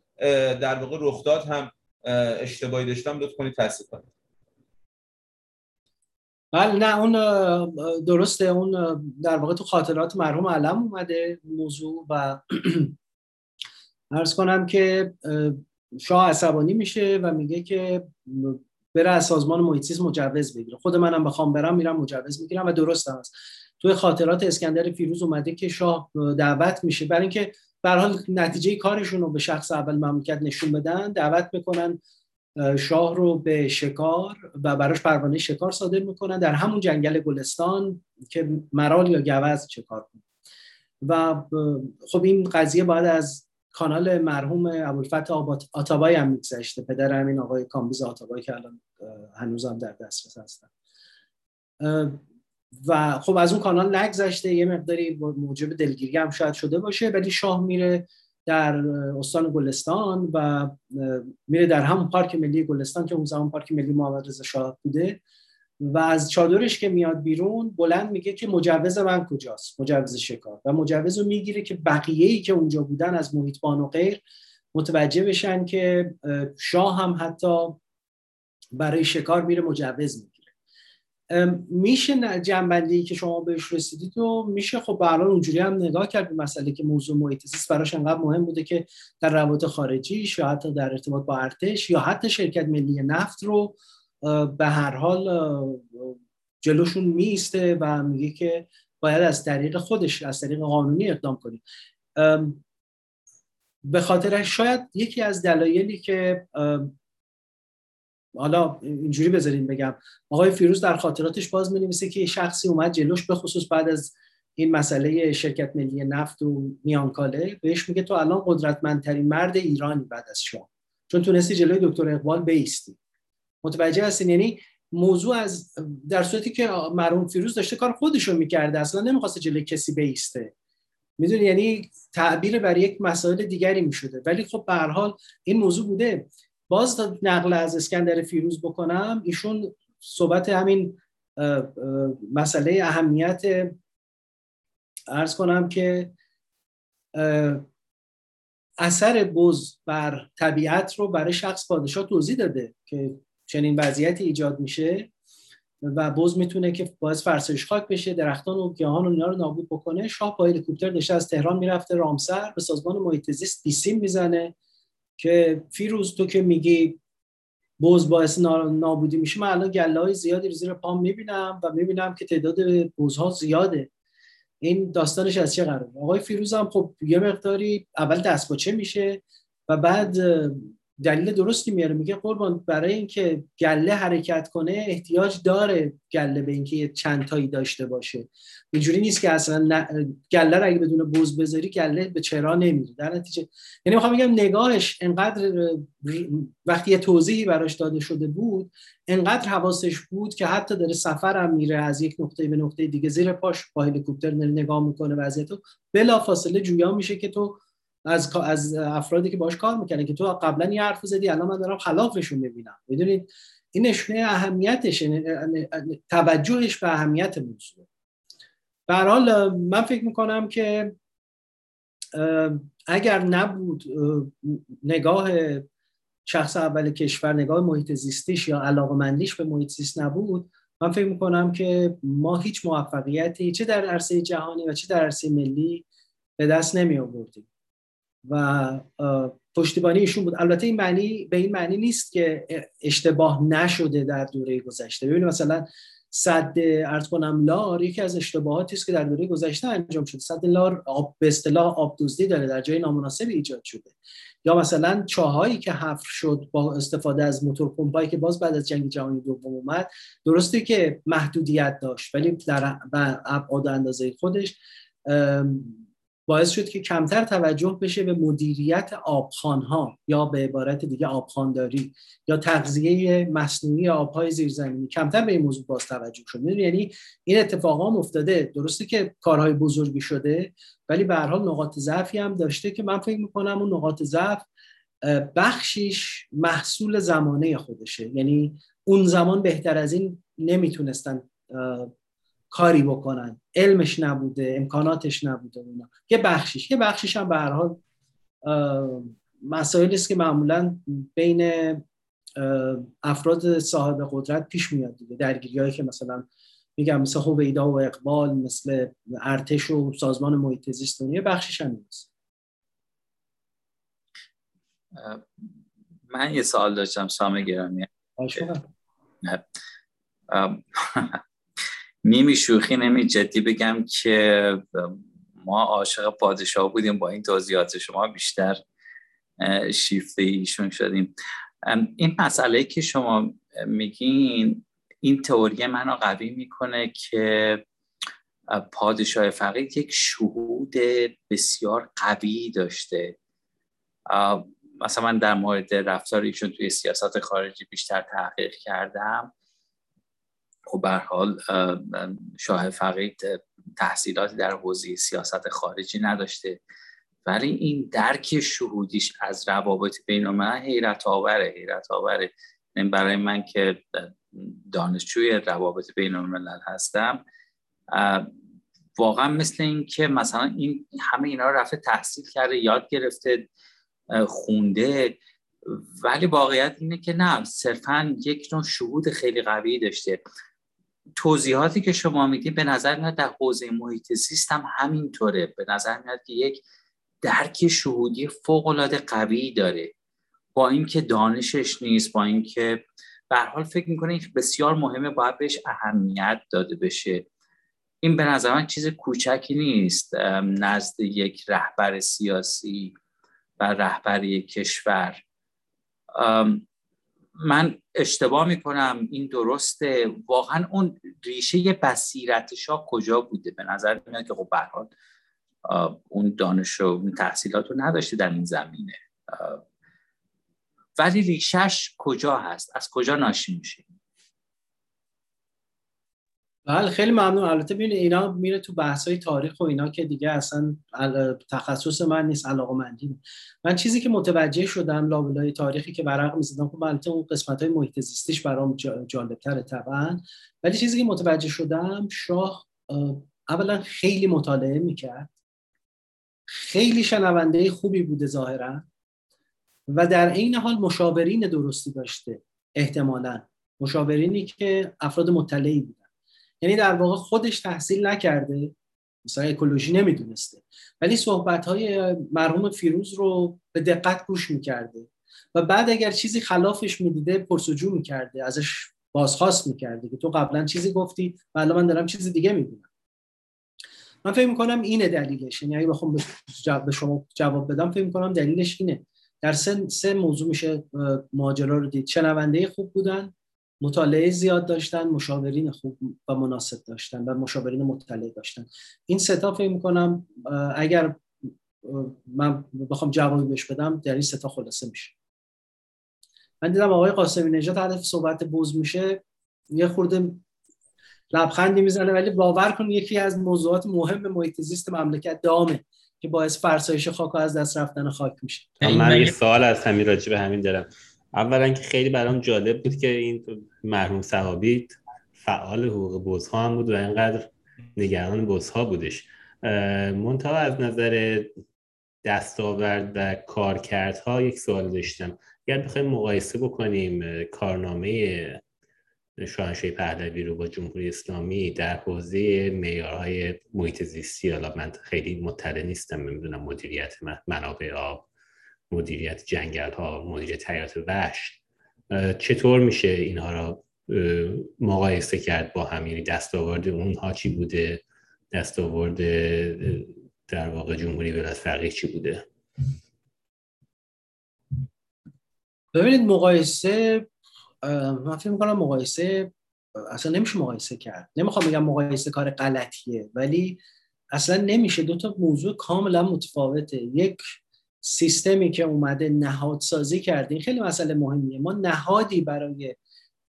در واقع رخداد هم اشتباهی داشتم لطف کنید تصحیح کنید. بله نه اون درسته اون در واقع تو خاطرات مرحوم علم اومده موضوع و [clears throat] ارز کنم که شاه عصبانی میشه و میگه که بره از سازمان محیط مجوز بگیره. خود منم بخوام برم میرم مجوز می‌گیرم و درست هست توی خاطرات اسکندر فیروز اومده که شاه دعوت میشه. برای اینکه به حال نتیجه کارشون رو به شخص اول مملکت نشون بدن دعوت می‌کنن شاه رو به شکار و براش پروانه شکار صادر می‌کنن. در همون جنگل گلستان که مرال یا گوز شکار کنه. و خب این قضیه باید از کانال مرحوم ابوالفتح آتابای هم میگذشته. پدر همین آقای کامبیز آتابای که الان هنوزم در دسترس هستن. و خب از اون کانال نگذشته. یه مقداری موجب دلگیری هم شاید شده باشه. ولی شاه میره در استان گلستان و میره در همون پارک ملی گلستان که اون زمان پارک ملی محمد رضا شاه بوده. و از چادرش که میاد بیرون بلند میگه که مجوز من کجاست؟ مجوز شکار. و مجوز رو می‌گیره که بقیه ای که اونجا بودن از محیط و غیر متوجه بشن که شاه هم حتی برای شکار میره مجوز می‌گیره. میشه جنبندی که شما بهش رسیدید و میشه خب به اونجوری هم نگاه کرد به مسئله که موضوع محیط زیست براش انقدر مهم بوده که در روابط خارجیش یا حتی در ارتباط با ارتش یا حتی شرکت ملی نفت رو به هر حال جلوشون میسته و میگه که باید از طریق خودش از طریق قانونی اقدام کنیم به خاطر شاید یکی از دلایلی که حالا اینجوری بذاریم بگم. آقای فیروز در خاطراتش باز می که یه شخصی اومد جلوش به خصوص بعد از این مسئله شرکت ملی نفت و میانکاله بهش میگه تو الان قدرتمندترین مرد ایرانی بعد از شما. چون تونستی جلوی دکتر اقبال بیستی. متوجه هستین؟ یعنی موضوع از در صورتی که مرحوم فیروز داشته کار خودشون می‌کرده اصلا نمی‌خواسته جلوی کسی بیسته. می‌دونی؟ یعنی تعبیر بر یک مسائل دیگری می‌شده. ولی خب به حال این موضوع بوده. باز نقل از اسکندر فیروز بکنم ایشون صحبت همین مسئله اهمیت ارز کنم که اثر بز بر طبیعت رو برای شخص پادشاه توضیح داده که چنین وضعیتی ایجاد میشه و بز می‌تونه که باعث فرسایش خاک بشه درختان و گیاهان و اینا رو نابود بکنه. شاه با هلیکوپتر داشته از تهران می‌رفته رامسر به سازمان محیط زیست بیسیم می‌زنه که فیروز تو که میگی بز باعث نابودی میشه من الان گله های زیادی رو زیر پام می‌بینم و می‌بینم که تعداد بزها زیاده. این داستانش از چه قراره؟ آقای فیروز هم خب یه مقداری اول دستپاچه میشه و بعد دلیل درستی میاره. میگه قربان برای اینکه گله حرکت کنه احتیاج داره گله به اینکه چند تایی داشته باشه. اینجوری نیست که اصلا گله رو اگه بدون بوز بذاری گله به چرا نمیره. در نتیجه یعنی می‌خوام بگم نگاهش انقدر وقتی یه توضیحی براش داده شده بود انقدر حواسش بود که حتی داره سفرم میره از یک نقطه به نقطه دیگه زیر پاش با هلیکوپتر نگاه می‌کنه وضعیتو. بلا فاصله جویا میشه که تو از از افرادی که باش کار می‌کنه که تو قبلا یه حرف زدی الان من دارم خلافشون می‌بینم. می‌دونید؟ این نشونه اهمیتش یعنی، یعنی، توجهش به اهمیت موضوع به حال من فکر می‌کنم که اگر نبود نگاه شخص اول کشور نگاه محیط زیستیش یا علاقمندیش به محیط زیست نبود من فکر می‌کنم که ما هیچ موفقیتی چه در عرصه جهانی و چه در عرصه ملی به دست نمی آوردیم و پشتیبانی ایشون بود. البته این معنی به این معنی نیست که اشتباه نشده در دوره گذشته. ببینید مثلا صد ارز کنم لار یکی از اشتباهاتی است که در دوره گذشته انجام شده. صد لار آب به اصطلاح آب دزدی داره در جای نامناسب ایجاد شده. یا مثلا چاهایی که حفر شد با استفاده از موتور پمپایی که باز بعد از جنگ جهانی دوم اومد درسته که محدودیت داشت ولی در ابعاد اندازه خودش باعث شد که کمتر توجه بشه به مدیریت آبخانها یا به عبارت دیگه آبخانداری یا تغذیه مصنوعی آبهای زیرزمینی. کمتر به این موضوع باز توجه شد. یعنی این اتفاقا هم افتاده. درسته که کارهای بزرگی شده ولی به هر حال نقاط ضعفی هم داشته که من فکر می‌کنم اون نقاط ضعف بخشیش محصول زمانه خودشه. یعنی اون زمان بهتر از این نمی‌تونستن کاری بکنن. علمش نبوده امکاناتش نبوده اونا. یه بخشیش. یه بخشیش هم به هر حال مسائلی است که معمولا بین افراد صاحب قدرت پیش میاد دیگه. درگیری هایی که مثلا میگم مثل هویدا و اقبال مثل ارتش و سازمان محیط زیست یه بخشیش هم نیست من یه سوال داشتم سامه گرامی. نیمی شوخی نمی جدی بگم که ما عاشق پادشاه بودیم. با این توضیحات شما بیشتر شیفته ایشون شدیم. این مسئله که شما میگین این تئوری منو قوی می‌کنه که پادشاه فقید یک شهود بسیار قوی داشته. مثلا من در مورد رفتار ایشون توی سیاست خارجی بیشتر تحقیق کردم. خب به حال شاه فقید تحصیلاتی در حوزه سیاست خارجی نداشته. ولی این درک شهودیش از روابط بین الملل حیرت آوره حیرت آوره. برای من که دانشجوی روابط بین الملل هستم واقعا مثل این که مثلا این همه اینا رو رفته تحصیل کرده یاد گرفته خونده. ولی واقعیت اینه که نه صرفا یک نوع شهود خیلی قوی داشته. توضیحاتی که شما می‌دید به نظر میاد در حوزه محیط زیست هم همینطوره. به نظر میاد که یک درک شهودی فوق العاده قوی داره. با اینکه دانشش نیست با اینکه به حال فکر می‌کنه بسیار مهمه باید بهش اهمیت داده بشه. این به نظر من چیز کوچکی نیست. نزد یک رهبر سیاسی و رهبر یک کشور من اشتباه می‌کنم این درسته. واقعا اون ریشه بصیرت شاه کجا بوده؟ به نظر میاد که خب به اون دانش و اون تحصیلات رو نداشته در این زمینه. ولی ریشش کجا هست؟ از کجا ناشی میشه؟ بله خیلی ممنون. البته ببینید اینا میره تو بحث های تاریخ و اینا که دیگه اصلا تخصص من نیست علاقه مندی من چیزی که متوجه شدم لابلای تاریخی که برق می‌زدم خب البته اون قسمت های محیط زیستیش برام جالب تره طبعا. ولی چیزی که متوجه شدم شاه اولا خیلی مطالعه می‌کرد. خیلی شنونده خوبی بوده ظاهرا و در عین حال مشاورین درستی داشته احتمالا. مشاورینی که افراد مطلعی بودن. یعنی در واقع خودش تحصیل نکرده مثلا اکولوژی نمی‌دونسته. ولی صحبت های مرحوم فیروز رو به دقت گوش می‌کرده و بعد اگر چیزی خلافش می‌دیده پرسجو می‌کرده ازش بازخواست می‌کرده که تو قبلا چیزی گفتی و الان من دارم چیز دیگه می‌دونم. من فکر می‌کنم اینه دلیلش. یعنی اگه بخوام به شما جواب بدم فکر می‌کنم دلیلش اینه. در سه, سه موضوع میشه ماجرا رو دید. شنونده خوب بودن. مطالعه زیاد داشتن مشاورین خوب و مناسب داشتن و مشاورین مطلع داشتن. این ستا فکر می‌کنم اگر من بخوام جوابی بهش بدم در این ستا خلاصه میشه. من دیدم آقای قاسمی نژاد هدف صحبت بوز میشه یه خورده لبخندی می‌زنه ولی باور کن یکی از موضوعات مهم محیط زیست مملکت دامه که باعث فرسایش خاک از دست رفتن خاک میشه. من یه سوال از همین راجع به همین دارم. اولا که خیلی برام جالب بود که این مرحوم صحابی فعال حقوق بزها هم بود و اینقدر نگران بزها بودش. منتها از نظر دستاورد و کارکردها یک سوال داشتم. اگر بخوایم مقایسه بکنیم کارنامه شاهنشاهی پهلوی رو با جمهوری اسلامی در حوزه معیارهای محیط زیستی حالا من خیلی مطلع نیستم نمی‌دونم مدیریت منابع آب مدیریت جنگل ها مدیریت حیات وحش چطور میشه اینها را مقایسه کرد با هم؟ یعنی دستاورد اونها چی بوده؟ دستاورد در واقع جمهوری ولایت فقیه چی بوده؟ ببینید مقایسه من فکر می‌کنم مقایسه اصلا نمیشه مقایسه کرد. نمی‌خوام بگم مقایسه کار غلطیه ولی اصلا نمیشه. دو تا موضوع کاملا متفاوته. یک سیستمی که اومده نهادسازی کردیم خیلی مسئله مهمیه. ما نهادی برای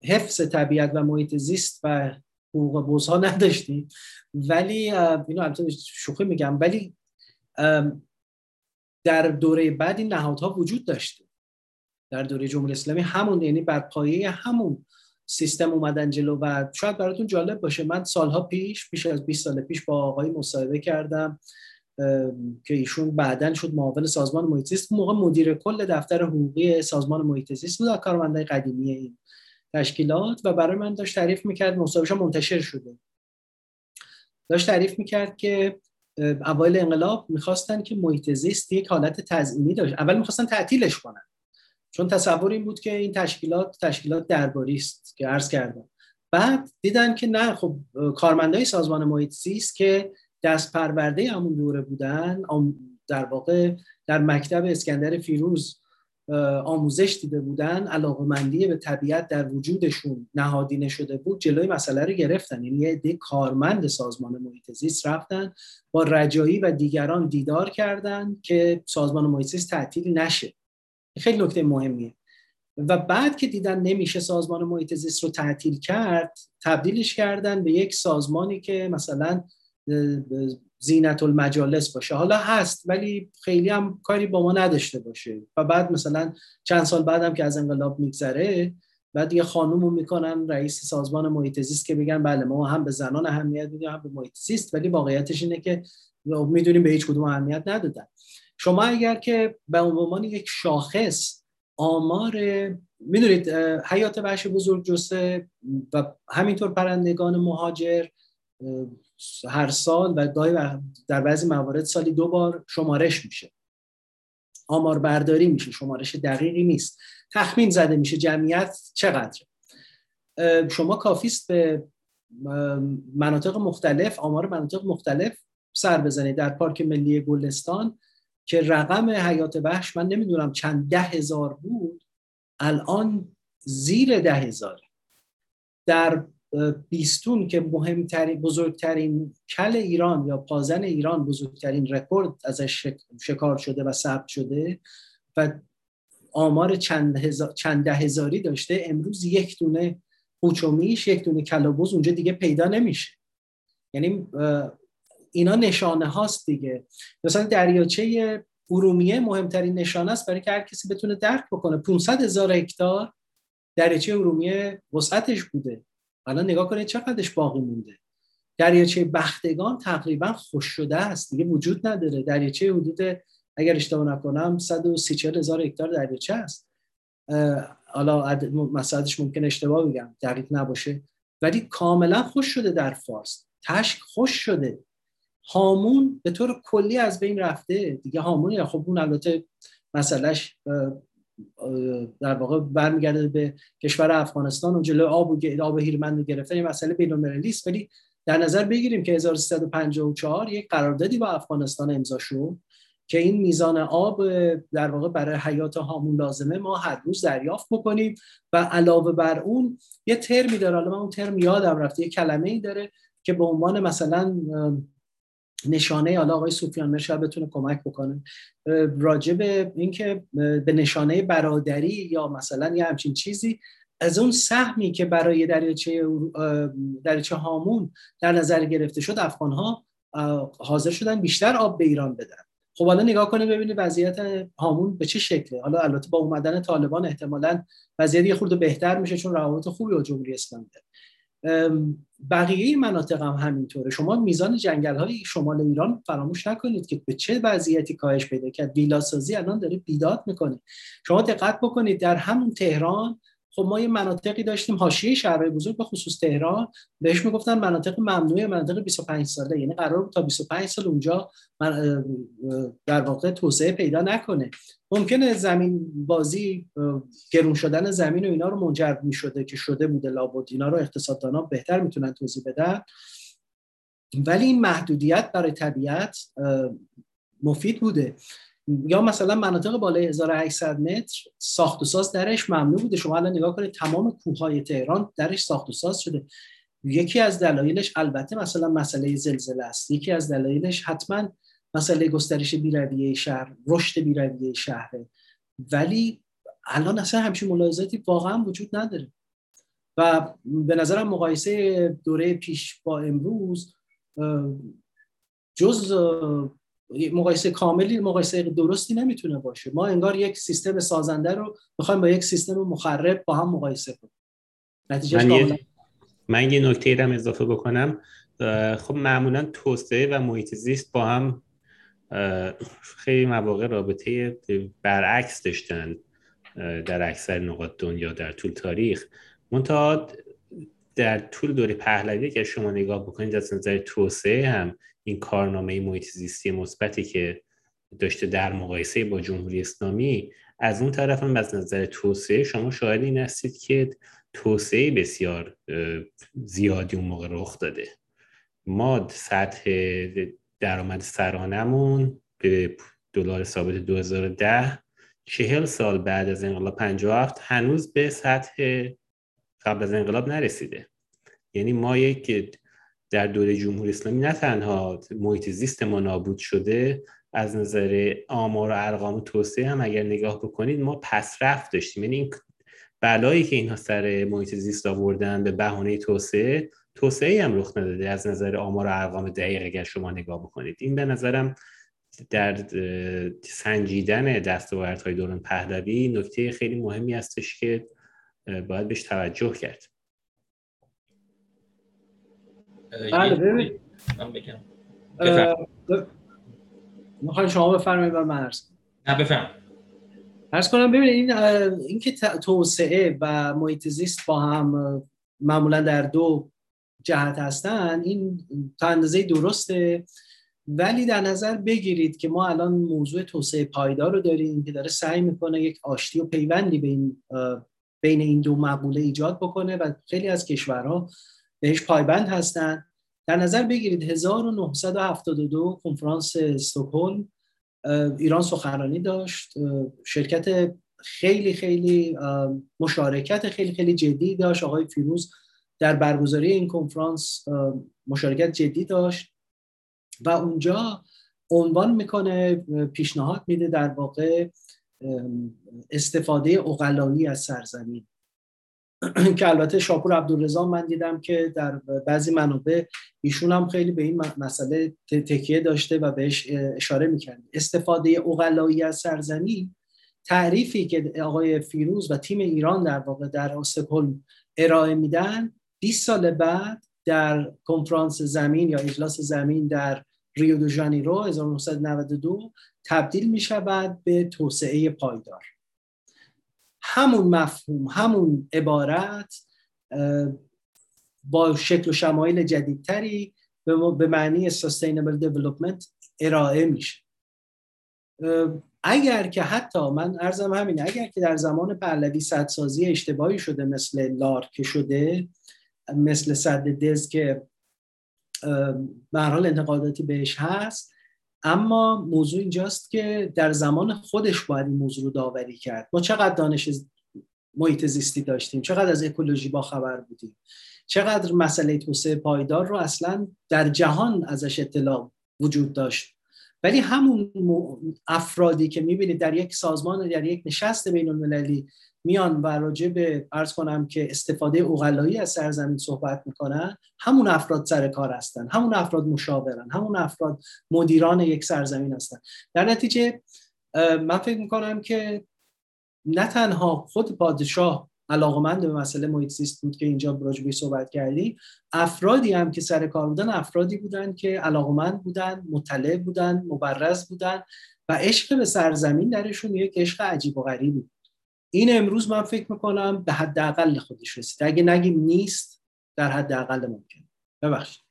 حفظ طبیعت و محیط زیست و حقوق بوزها نداشتیم. ولی اینو البته شوخی میگم ولی در دوره بعد این نهادها وجود داشته. در دوره جمهوری اسلامی همون یعنی بر پایه همون سیستم اومدن جلو و شاید براتون جالب باشه. من سالها پیش بیش از 20 سال پیش با آقای مصاحبه کردم. که ایشون بعدا شد معاون سازمان محیط زیست. موقع مدیر کل دفتر حقوقی سازمان محیط زیست بود کارمندای قدیمی این تشکیلات. و برای من داشت تعریف می‌کرد مصاحبهش منتشر شده. داشت تعریف می‌کرد که اوایل انقلاب می‌خواستن که محیط زیست یک حالت تزئینی داشت. اول می‌خواستن تعطیلش کنن. چون تصور این بود که این تشکیلات تشکیلات درباری است که عرض کردم. بعد دیدن که نه خب کارمندای سازمان محیط زیست که دست پرورده همون دوره بودن در واقع در مکتب اسکندر فیروز آموزش دیده بودن علاقمندی به طبیعت در وجودشون نهادینه شده بود جلوی مسئله رو گرفتن. یعنی یه عده کارمند سازمان محیط زیست رفتن با رجایی و دیگران دیدار کردن که سازمان محیط زیست تعطیل نشه. خیلی نکته مهمیه. و بعد که دیدن نمیشه سازمان محیط زیست رو تعطیل کرد تبدیلش کردن به یک سازمانی که مثلا زینت المجالس باشه. حالا هست ولی خیلی هم کاری با ما نداشته باشه. و بعد مثلا چند سال بعدم که از انقلاب میگذره بعد یه خانوم رو می‌کنن رئیس سازمان محیط زیست که بگن بله ما هم به زنان اهمیت میدیم هم به محیط زیست ولی واقعیتش اینه که می‌دونیم به هیچ کدوم اهمیت ندادن. شما اگر که به عنوان یک شاخص آمار می‌دونید حیات وحش بزرگ جسه و همینطور پرندگان مهاجر هر سال و گاهی در بعضی موارد سالی دو بار شمارش میشه. آمار برداری میشه شمارش دقیقی نیست. تخمین زده میشه جمعیت چقدر شما کافیست به مناطق مختلف آمار مناطق مختلف سر بزنید. در پارک ملی گلستان که رقم حیات وحش من نمی‌دونم چند ده هزار بود الان زیر ده هزار در بیستون که مهمترین بزرگترین کل ایران یا پازن ایران بزرگترین رکورد ازش شکار شده و ثبت شده و آمار چند, هزار، چند هزاری داشته. امروز یک دونه قوچومیش یک دونه کلابوز اونجا دیگه پیدا نمیشه. یعنی اینا نشانه هاست دیگه. مثلا دریاچه ارومیه مهمترین نشانه است برای که هر کسی بتونه درک بکنه. 500 هزار هکتار دریاچه ارومیه وسعتش بوده. الان نگاه کنید چقدرش باقی مونده. دریاچه بختگان تقریبا خوش شده است. دیگه وجود نداره. دریاچه حدود اگر اشتباه نکنم 130 هزار هکتار دریاچه است. حالا مساعدش ممکن اشتباه بگم. دقیق نباشه. ولی کاملا خوش شده در فارس. تشک خوش شده. هامون به طور کلی از بین رفته. دیگه هامون خب اون البته مسئلهش در واقع برمیگرده به کشور افغانستان. و جلو آب و آب هیرمند گرفتن این مسئله بین‌المللی است ولی در نظر بگیریم که 1354 یک قراردادی با افغانستان امضا شد که این میزان آب در واقع برای حیات هامون لازمه. ما هر روز دریافت بکنیم و علاوه بر اون یه ترمی داره. حالا من اون ترم یادم رفته. یه کلمه ای داره که به عنوان مثلا نشانه حالا آقای سوفیان مرشا بتونه کمک بکنه. راجع به اینکه به نشانه برادری یا مثلا یه همچین چیزی از اون سهمی که برای دریاچه دریاچه هامون در نظر گرفته شد افغان ها حاضر شدن بیشتر آب به ایران بدن. خب حالا نگاه کنه ببینید وضعیت هامون به چه شکله. حالا البته با اومدن طالبان احتمالا وضعیت یه خورده بهتر میشه چون روابط خوبی با جمهوری اسلامی داره. بقیه مناطق هم همینطوره. شما میزان جنگل های شمال ایران فراموش نکنید که به چه وضعیتی کاهش پیدا کرد. ویلاسازی الان داره بیداد می‌کنه. شما دقت بکنید در همون تهران خب ما یه مناطقی داشتیم حاشیه شهرهای بزرگ به خصوص تهران بهش می‌گفتن مناطق ممنوع مناطق 25 ساله. یعنی قرار بود تا 25 سال اونجا در واقع توسعه پیدا نکنه. ممکنه زمین بازی گرون شدن زمین و اینا رو منجر می شده که شده بوده لابد. اینا رو اقتصاددانا بهتر می‌تونن توضیح بدن. ولی این محدودیت برای طبیعت مفید بوده. یا مثلا مناطق بالای 1800 متر ساخت و ساز درش ممنوع بوده. شما الان نگاه کنید تمام کوههای تهران درش ساخت و ساز شده. یکی از دلایلش البته مثلا مسئله زلزله است. یکی از دلایلش حتما مسئله گسترش بیرویه شهر رشد بیرویه شهره ولی الان اصلا همچین ملاحظاتی واقعا وجود نداره. و به نظرم مقایسه دوره پیش با امروز جز مقایسه کاملی مقایسه درستی نمی‌تونه باشه. ما انگار یک سیستم سازنده رو می‌خوایم با یک سیستم مخرب با هم مقایسه کنیم. نتیجه من, یه... من یه نکته هم اضافه بکنم. خب معمولا توسعه و محیط زیست با هم خیلی مواقع رابطه برعکس داشتن در اکثر نقاط دنیا در طول تاریخ. منتها در طول دوره پهلوی که شما نگاه بکنید از نظر توسعه هم این کارنامه محیط زیستی مثبتی که داشته در مقایسه با جمهوری اسلامی از اون طرف هم از نظر توسعه شما شاهد این هستید که توسعه بسیار زیادی اون موقع رخ داده. ما سطح درآمد سرانمون به دلار ثابت 2010 چهل سال بعد از انقلاب 57 هنوز به سطح قبل از انقلاب نرسیده. یعنی ما یک در دوره جمهوری اسلامی نه تنها محیط زیست ما نابود شده از نظر آمار و ارقام توسعه هم اگر نگاه بکنید ما پسرفت داشتیم. یعنی این بلایی که اینها سر محیط زیست آوردن به بهانه توسعه توسعه هم رخ نداده از نظر آمار و ارقام دقیق اگر شما نگاه بکنید. این به نظرم در سنجیدن دستاوردهای دوران پهلوی نکته خیلی مهمی هستش که باید بهش توجه کرد. بله ببین. من بگم. می‌خواین شما بفرمایید و من نه بفرم ارز کنم ببینید این اینکه توسعه و محیط زیست با هم معمولا در دو جهت هستن این تا اندازه درسته. ولی در نظر بگیرید که ما الان موضوع توسعه پایدار رو داریم که داره سعی می‌کنه یک آشتی و پیوندی بین بین این دو مقوله ایجاد بکنه و خیلی از کشورها بهش پایبند هستن. در نظر بگیرید 1972 کنفرانس استکهلم ایران سخنرانی داشت. شرکت خیلی خیلی مشارکت خیلی خیلی جدی داشت. آقای فیروز در برگزاری این کنفرانس مشارکت جدی داشت. و اونجا عنوان می‌کنه پیشنهاد میده در واقع استفاده اقلایی از سرزمین. [clears throat] که البته شاپور عبدالرضا من دیدم که در بعضی منابع ایشون هم خیلی به این مسئله تکیه داشته و بهش اشاره می‌کرد. استفاده اقلایی از سرزمین تعریفی که آقای فیروز و تیم ایران در واقع در استکهلم ارائه میدن 20 سال بعد در کنفرانس زمین یا اجلاس زمین در ریو دو ژانیرو 1992 تبدیل می شود به توسعه پایدار. همون مفهوم همون عبارت با شکل و شمایل جدیدتری به معنی sustainable development ارائه میشه. اگر که حتی من ارزم همینه اگر که در زمان پهلوی سدسازی اشتباهی شده مثل لار که شده مثل صد دز که به حال انتقاداتی بهش هست اما موضوع اینجاست که در زمان خودش باید این موضوع رو داوری کرد. ما چقدر دانش محیط زیستی داشتیم؟ چقدر از اکولوژی با خبر بودیم؟ چقدر مسئله توسعه پایدار رو اصلا در جهان ازش اطلاع وجود داشت؟ ولی همون افرادی که می‌بینید در یک سازمان در یک نشست بین المللی میان و راجع به ارز کنم که استفاده اوغلایی از سرزمین صحبت می‌کنن همون افراد سر کار هستن همون افراد مشاورن همون افراد مدیران یک سرزمین هستن. در نتیجه من فکر می‌کنم که نه تنها خود پادشاه علاقمند به مسئله محیط زیست بود که اینجا راجبی صحبت کردی. افرادی هم که سر کار بودن افرادی بودن که علاقمند بودن مطلع بودن مبرز بودن و عشق به سرزمین درشون یک عشق عجیب و غریبی بود. این امروز من فکر می‌کنم به حداقل خودش رسید. اگه نگیم نیست در حداقل ممکن. ببخشید.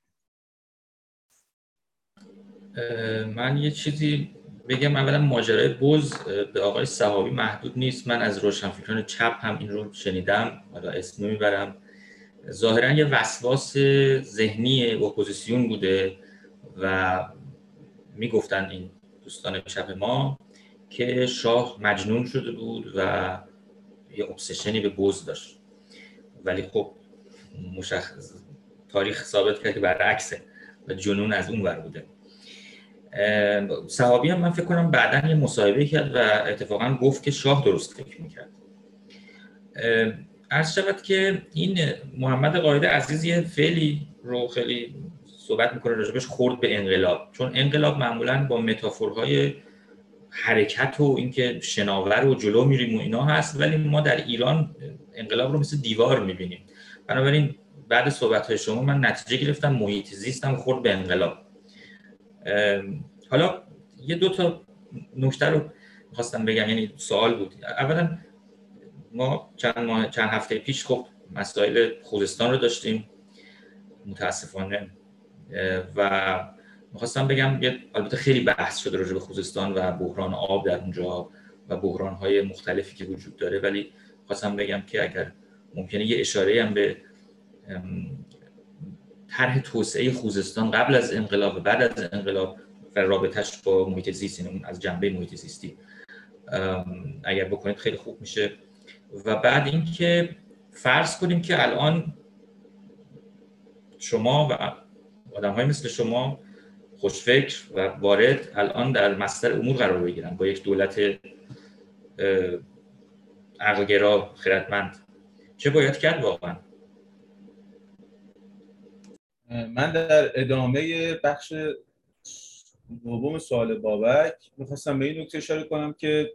من یه چیزی بگم اولا ماجرای بوز به آقای صحابی محدود نیست. من از روشنفکران چپ هم این رو شنیدم حالا اسم می‌برم. ظاهرا یه وسواس ذهنی اپوزیسیون بوده و می‌گفتن این دوستان چپ ما که شاه مجنون شده بود و یه obsessionی به بوز داشت. ولی خب مشخص تاریخ ثابت کرد که برعکسه و جنون از اون ور بوده. صحابی هم من فکر کنم بعدا یه مصاحبه کرد و اتفاقا گفت که شاه درست فکر می‌کرد. عرض شود که این محمد قاید عزیز یه فعلی رو خیلی صحبت می‌کنه راجبش خورد به انقلاب. چون انقلاب معمولا با متافورهای حرکت و اینکه شناور و جلو میریم و اینا هست ولی ما در ایران انقلاب رو مثل دیوار می‌بینیم. بنابراین بعد صحبت های شما من نتیجه گرفتم محیط زیستم خورد به انقلاب. حالا یه دو تا نکته رو خواستم بگم یعنی سوال بود. اولا ما چند, ماه، چند هفته پیش خب مسائل خوزستان رو داشتیم متاسفانه و می‌خواستم بگم البته خیلی بحث شده راجع به خوزستان و بحران آب در اونجا و بحران های مختلفی که وجود داره. ولی خواستم بگم که اگر ممکنه یه اشاره هم به طرح توسعه خوزستان قبل از انقلاب و بعد از انقلاب و رابطش با محیط زیست یعنی از جنبه محیط زیستی. اگر بکنید خیلی خوب میشه. و بعد اینکه فرض کنیم که الان شما و آدم های مثل شما خوشفکر و وارد الان در مستر امور قرار بگیرن با یک دولت عقلگرا خردمند. چه باید کرد واقعا؟ من در ادامه بخش دوم سوال بابک می‌خواستم به این نکته اشاره کنم که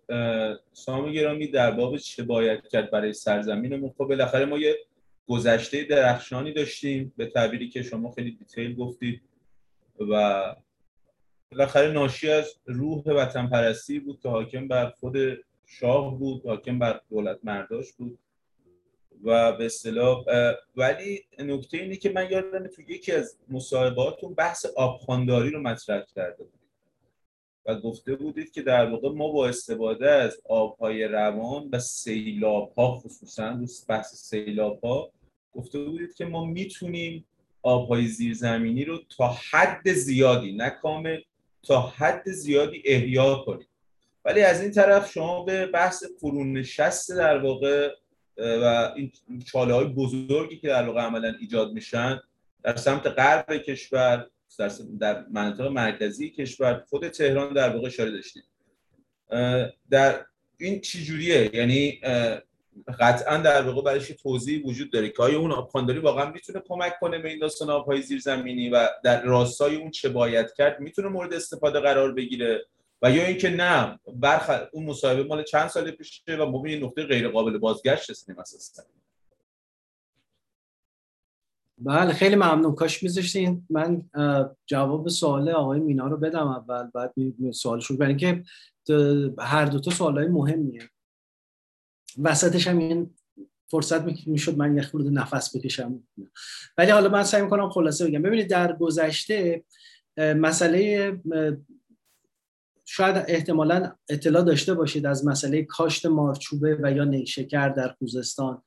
سام گرامی در باب چه باید کرد برای سرزمینمون خب بالاخره ما یه گذشته درخشانی داشتیم به تعبیری که شما خیلی دیتیل گفتید و بالاخره ناشی از روح وطن پرستی بود که حاکم بر خود شاه بود حاکم بر دولت مرداش بود. و به اصطلاح ولی نکته اینه که من یادم تو یکی از مصاحباتون بحث آبخانداری رو مطرح کرده بود و گفته بودید که در واقع ما با استفاده از آبهای روان و سیلاب ها خصوصا بحث سیلاب ها گفته بودید که ما می‌تونیم آبهای زیرزمینی رو تا حد زیادی نه کامل تا حد زیادی احیا کنیم. ولی از این طرف شما به بحث فرونشست در واقع و این چاله های بزرگی که در واقع عملا ایجاد میشن در سمت غرب کشور در مناطق مرکزی کشور خود تهران در واقع اشاره داشتیم. در این چی جوریه یعنی قطعا در واقع برایش توضیح وجود داره که آیا اون آبخوانداری واقعا می‌تونه کمک کنه به این داستان آبهای زیرزمینی و در راستای اون چه باید کرد می‌تونه مورد استفاده قرار بگیره؟ و یا اینکه نه برخ اون مصاحبه مال چند سال پیشه و به نقطه غیر قابل بازگشت هستیم اساسا بله خیلی ممنون. کاش میذاشتین. من جواب سوال آقای مینا رو بدم اول بعد سوالش رو برای که هر دو تا سوالای مهمیه. وسطش هم این فرصت می‌شد من یه خورده نفس بکشم. ولی حالا من سعی می‌کنم خلاصه بگم. ببینید در گذشته مسئله شاید احتمالا اطلاع داشته باشید از مسئله کاشت مارچوبه و یا نیشکر در خوزستان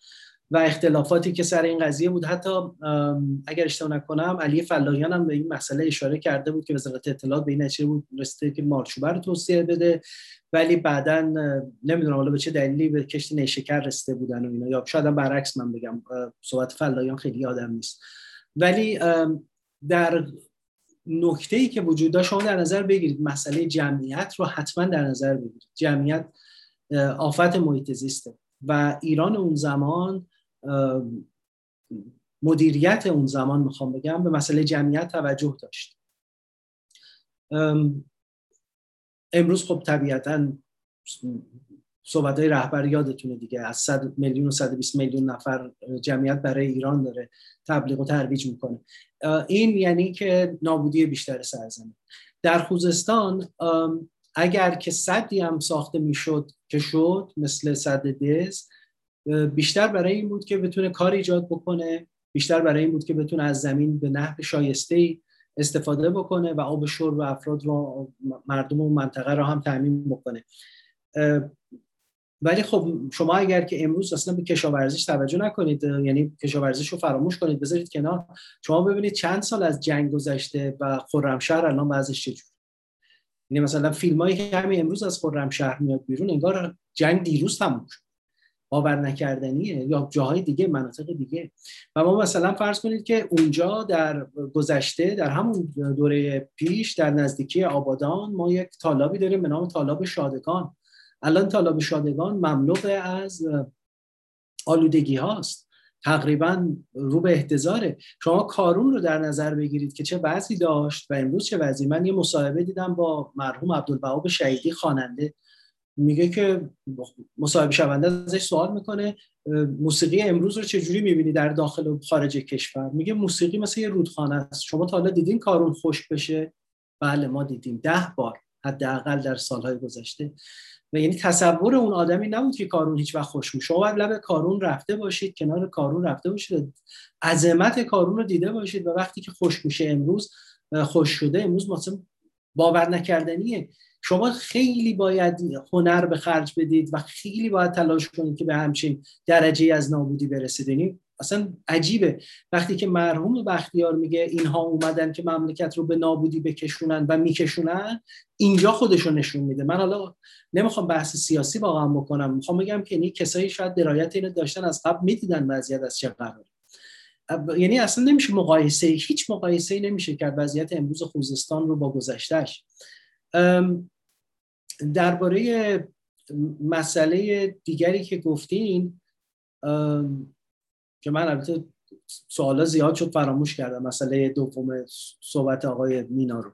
و اختلافاتی که سر این قضیه بود. حتی اگر اشتباه نکنم علی فلاحیان هم به این مسئله اشاره کرده بود که وزارت اطلاعات به این نتیجه بود رسیده که مارچوبه رو توصیه بده ولی بعدا نمی‌دونم حالا به چه دلیلی به کشت نیشکر رسیده بودن و اینا. یا شاید برعکس من بگم صحبت فلاحیان خیلی یادم نیست. ولی در نکته ای که وجود داشت شما در نظر بگیرید مسئله جمعیت رو حتما در نظر بگیرید. جمعیت آفت محیط زیسته و ایران اون زمان مدیریت اون زمان می‌خوام بگم به مسئله جمعیت توجه داشت. امروز خب طبیعتا صحبت های رهبر یادتونه دیگه. از 100 میلیون و 120 میلیون نفر جمعیت برای ایران داره تبلیغ و ترویج می‌کنه. این یعنی که نابودی بیشتر سرزمین. در خوزستان اگر که صدی هم ساخته می‌شد که شد مثل صد دز بیشتر برای این بود که بتونه کار ایجاد بکنه بیشتر برای این بود که بتونه از زمین به نحو شایسته استفاده بکنه و آب و افراد رو مردم و منطقه رو هم تعمین بکنه. ولی خب شما اگر که امروز اصلا به کشاورزیش توجه نکنید یعنی کشاورزیش رو فراموش کنید بذارید کنار شما ببینید چند سال از جنگ گذشته و خرمشهر الان بعضش چجور یعنی مثلا فیلم هایی که همین امروز از خرمشهر میاد بیرون انگار جنگ دیروز تموم شد. باور نکردنیه. یا جاهای دیگه مناطق دیگه. و ما مثلا فرض کنید که اونجا در گذشته در همون دوره پیش در نزدیکی آبادان ما یک طالابی داریم به نام طالاب شادگان الان طالاب شادگان مملو از آلودگی هاست. تقریبا رو به احتضاره. شما کارون رو در نظر بگیرید که چه وضعی داشت و امروز چه وضعی. من یه مصاحبه دیدم با مرحوم عبدالبهاب شهیدی خواننده. میگه که مصاحبه شونده ازش سوال می‌کنه موسیقی امروز رو چجوری می‌بینی در داخل و خارج کشور؟ میگه موسیقی مثل یه رودخانه است. شما تا حالا دیدین کارون خوش بشه؟ بله ما دیدیم. ده بار حداقل در سالهای گذشته. و یعنی تصور اون آدمی نبود که کارون هیچ وقت خوش شما باید لب کارون رفته باشید کنار کارون رفته باشید عظمت کارون رو دیده باشید و وقتی که خوش میشه امروز خوش شده امروز مثلا باور نکردنیه. شما خیلی باید هنر به خرج بدید و خیلی باید تلاش کنید که به همچین درجه از نابودی برسید. یعنی اصلا عجیبه. وقتی که مرحوم بختیار میگه اینها اومدن که مملکت رو به نابودی بکشونن و میکشونن اینجا خودشو نشون میده. من حالا نمی‌خوام بحث سیاسی واقعا بکنم. می‌خوام بگم که این کسایی شاید درایت اینو داشتن از قبل می‌دیدن وضعیت از چه قراره. یعنی اصلا نمیشه مقایسه هیچ مقایسه ای نمیشه کرد وضعیت امروز خوزستان رو با گذشتهش درباره مسئله دیگری که گفتین که من البته سوالا زیاد شد فراموش کردم مسئله دوم صحبت آقای مینا رو.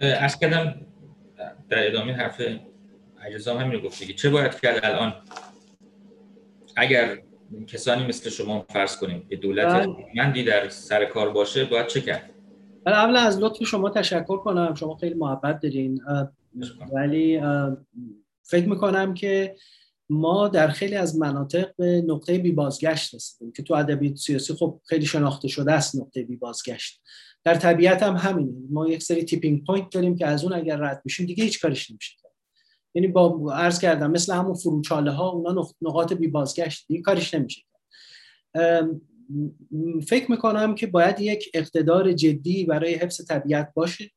از کردم در ادامه حرف عجزام همین رو گفته چه باید کرد الان؟ اگر کسانی مثل شما فرض کنیم که دولت بله. مندی در سر کار باشه باید چه کرد؟ اول از لطف شما تشکر کنم. شما خیلی محبت دارین. ولی فکر می‌کنم که ما در خیلی از مناطق به نقطه بی بازگشت رسیدیم که تو ادبیات سیاسی خب خیلی شناخته شده است نقطه بی بازگشت در طبیعت هم همینه. ما یک سری tipping point داریم که از اون اگر رد بشیم دیگه هیچ کارش نمیشه. یعنی با عرض کردم مثل همون فروچاله ها اونا نقاط بی بازگشت دیگه کارش نمیشه. فکر می‌کنم که باید یک اقتدار جدی برای حفظ طبیعت باشه.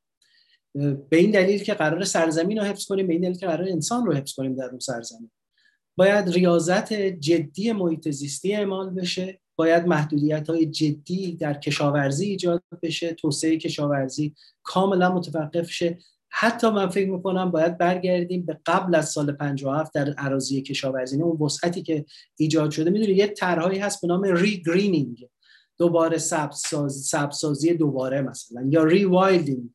به این دلیل که قرار سرزمین رو حفظ کنیم به این دلیل که قرار انسان رو حفظ کنیم در اون سرزمین. باید ریاضت جدی محیط زیستی اعمال بشه باید محدودیت های جدی در کشاورزی ایجاد بشه توسعه کشاورزی کاملا متوقف شه. حتی من فکر می‌کنم باید برگردیم به قبل از سال 57 در اراضی کشاورزی. یعنی اون وسعتی که ایجاد شده. می‌دونی یه طرحهایی هست به نام regreening دوباره سبزسازی دوباره مثلا یا rewilding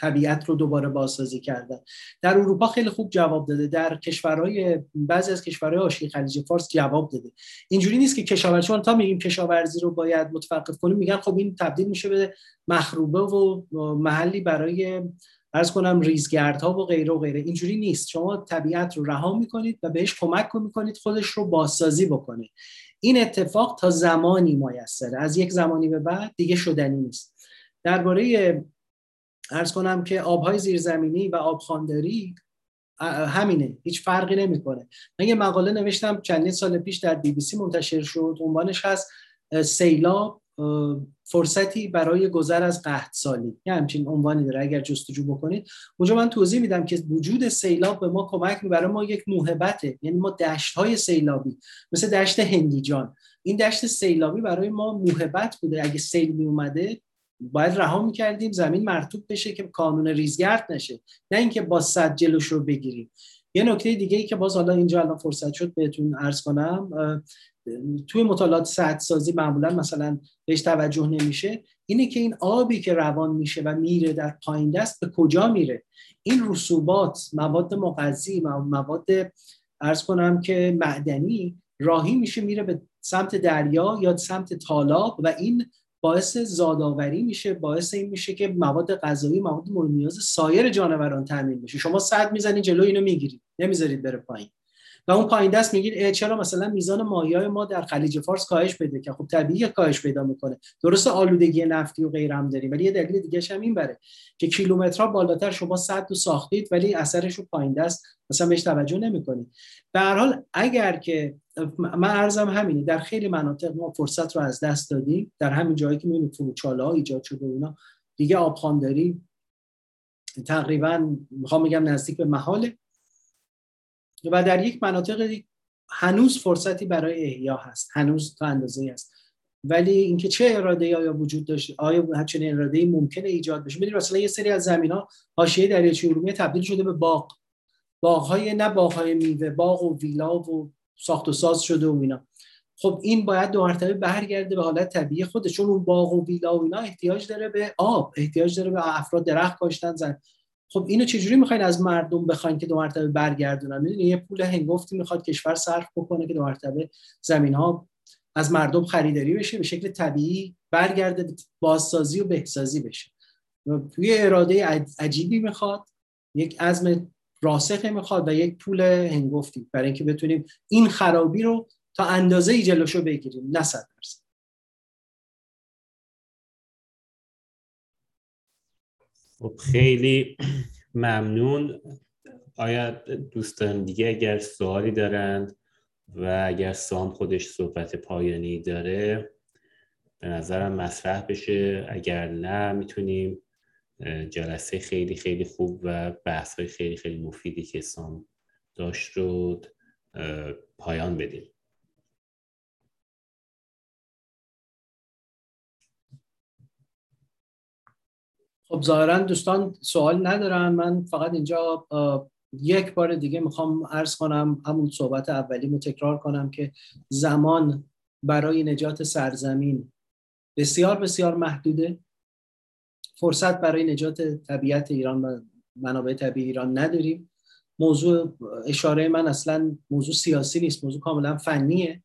طبیعت رو دوباره بازسازی کردن. در اروپا خیلی خوب جواب داده. در کشورهای بعضی از کشورهای حاشیه خلیج فارس جواب داده. اینجوری نیست که کشاورزی تا میگیم کشاورزی رو باید متوقف کنیم میگن خب این تبدیل میشه به مخروبه و محلی برای ارز کنم ریزگردها و غیره و غیره. اینجوری نیست. شما طبیعت رو رها می‌کنید و بهش کمک می‌کنید خودش رو بازسازی بکنه. این اتفاق تا زمانی میسره. از یک زمانی به بعد دیگه شدنی نیست. درباره ارز کنم که آبهای زیرزمینی و آبخانداری همینه هیچ فرقی نمی‌کنه. من یه مقاله نوشتم چندین سال پیش در بی بی سی منتشر شد عنوانش هست سیلاب فرصتی برای گذر از قحط سالی. یه همچین عنوانی داره اگر جستجو بکنید. اونجا من توضیح میدم که وجود سیلاب به ما کمک برای ما یک موهبته یعنی ما دشت های سیلابی مثل دشت هندیجان این دشت سیلابی برای ما موهبت بوده. اگه سیل می اومده باید رها می‌کردیم زمین مرتوب بشه که کانون ریزگرد نشه. نه اینکه با صد جلوش رو بگیریم. یه نکته دیگه ای که باز حالا اینجا الان فرصت شد بهتون عرض کنم توی مطالعات سد سازی معمولا مثلا بهش توجه نمیشه. اینه که این آبی که روان میشه و میره در پایین دست به کجا میره؟ این رسوبات مواد مغذی مواد ارز کنم که معدنی راهی میشه میره به سمت دریا یا سمت تالاب و این باعث زادآوری میشه باعث این میشه که مواد غذایی مواد مورد نیاز سایر جانوران تامین بشه. شما صد می‌زنید جلو اینو می‌گیرید نمی‌ذارید بره پایین. و اون پایین دست میگید چرا مثلا میزان مایع ما در خلیج فارس کاهش پیدا که خب طبیعی کاهش پیدا می‌کنه. درست آلودگی نفتی و غیره هم داریم ولی یه دلیل دیگه هم این بره که کیلومترها بالاتر شما صد و ساختید ولی اثرش رو پایین دست مثلا بهش توجه نمی‌کنید. به هر حال اگر که من ارزم همینه در خیلی مناطق ما فرصت رو از دست دادیم. در همین جایی که می‌بینید فروچاله ها ایجاد شده اونا دیگه آبخانداری تقریبا می‌خوام بگم نزدیک به محاله. و در یک مناطق هنوز فرصتی برای احیا هست. هنوز تا اندازه است ولی اینکه چه اراده آیا وجود داشت آیا همچنین اراده ممکنه ایجاد بشه؟ می‌دونید مثلا یه سری از زمین ها حاشیه دریاچه ارومیه تبدیل شده به باغ. باغ های نه باغ های میوه باغ و ویلا و ساخت و ساز شده و اینا. خب این باید دو مرتبه برگرده به حالت طبیعی خودش. چون اون باغ و ویلا و اینا احتیاج داره به آب احتیاج داره به افراد درخت کاشتن زن خب اینو چجوری می‌خواین از مردم بخواین که دو مرتبه برگردونن؟ می‌دونی یه پول هنگفتی می‌خواد کشور صرف بکنه که دو مرتبه زمین ها از مردم خریداری بشه به شکل طبیعی برگرده بازسازی و بهسازی بشه. توی اراده عجیبی می‌خواد یک عزم راسخه می‌خواد و یک پول هنگفتی برای اینکه بتونیم این خرابی رو تا اندازه ای جلوشو بگیریم نه صد خب خیلی ممنون. آیا دوستان دیگه اگر سوالی دارند و اگر سام خودش صحبت پایانی داره به نظرم مطرح بشه. اگر نه می‌تونیم جلسه خیلی خیلی خوب و بحث های خیلی خیلی مفیدی که سام داشت رو پایان بدیم. خب ظاهرا دوستان سوال ندارن. من فقط اینجا یک بار دیگه می‌خوام عرض کنم همون صحبت اولی تکرار کنم که زمان برای نجات سرزمین بسیار بسیار محدوده. فرصت برای نجات طبیعت ایران و منابع طبیعی ایران نداریم. موضوع اشاره من اصلا موضوع سیاسی نیست موضوع کاملا فنیه.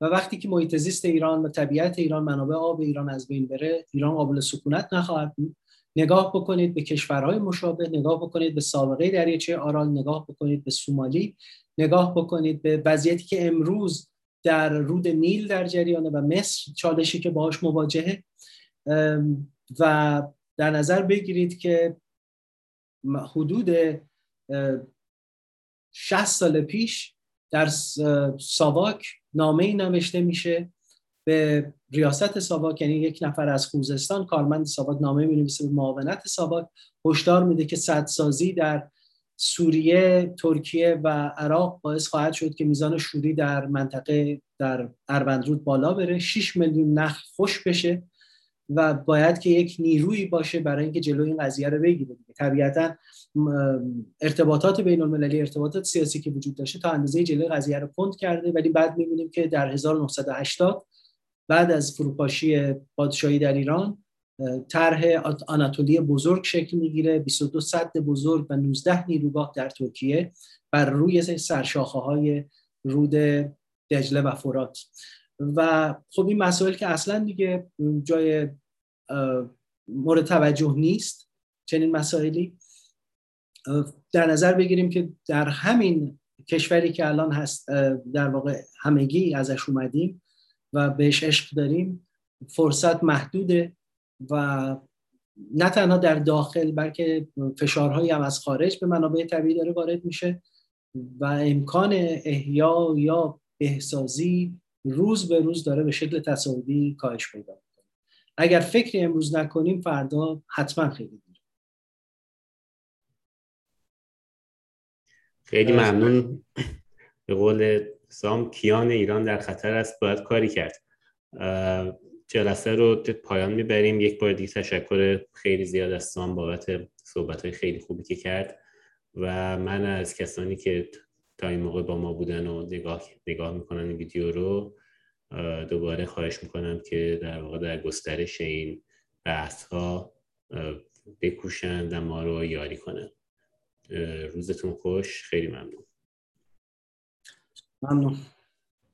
و وقتی که محیط زیست ایران و طبیعت ایران منابع آب ایران از بین بره ایران قابل سکونت نخواهد بود. نگاه بکنید به کشورهای مشابه نگاه بکنید به سابقه دریاچه آرال نگاه بکنید به سومالی نگاه بکنید به وضعیتی که امروز در رود نیل در جریانه و مصر چالشی که باهاش مواجهه. و در نظر بگیرید که حدود 60 سال پیش در ساواک نامه ای نوشته میشه به ریاست ساواک یعنی یک نفر از خوزستان کارمند ساواک نامه می نویسه به معاونت ساواک. هشدار میده که سدسازی در سوریه، ترکیه و عراق باعث خواهد شد که میزان شوری در منطقه در اروندرود بالا بره. 6 میلیون نخل خوش بشه و باید که یک نیرویی باشه برای اینکه جلوی این قضیه رو بگیره طبیعتا ارتباطات بین المللی ارتباطات سیاسی که وجود داشته تا اندازه جلوی قضیه رو کند کرده. ولی بعد می‌بینیم که در 1980 بعد از فروپاشی پادشاهی در ایران طرح آناتولی بزرگ شکل می‌گیره 22 صد بزرگ و 19 نیروگاه در ترکیه بر روی سرشاخه های رود دجله و فرات. و خب این مسائل که اصلا دیگه جای مورد توجه نیست چنین مسائلی. در نظر بگیریم که در همین کشوری که الان هست در واقع همگی ازش اومدیم و بهش عشق داریم فرصت محدوده و نه تنها در داخل بلکه فشارهایی هم از خارج به منابع طبیعی داره وارد میشه و امکان احیا یا بهسازی روز به روز داره به شکل تصاعدی کاهش پیدا می‌کنه. اگر فکری امروز نکنیم فردا حتما خیلی دیر. خیلی ممنون. به قول سام کیان ایران در خطر است باید کاری کرد. جلسه رو پایان می‌بریم. یک بار دیگه تشکر خیلی زیاد از سام بابت صحبت های خیلی خوبی که کرد و من از کسانی که تا این موقع با ما بودن و نگاه, نگاه می‌کنن ویدیو رو دوباره خواهش می‌کنم که در واقع در گسترش این بحث ها بکوشند و ما رو یاری کنند. روزتون خوش. خیلی ممنون. ممنون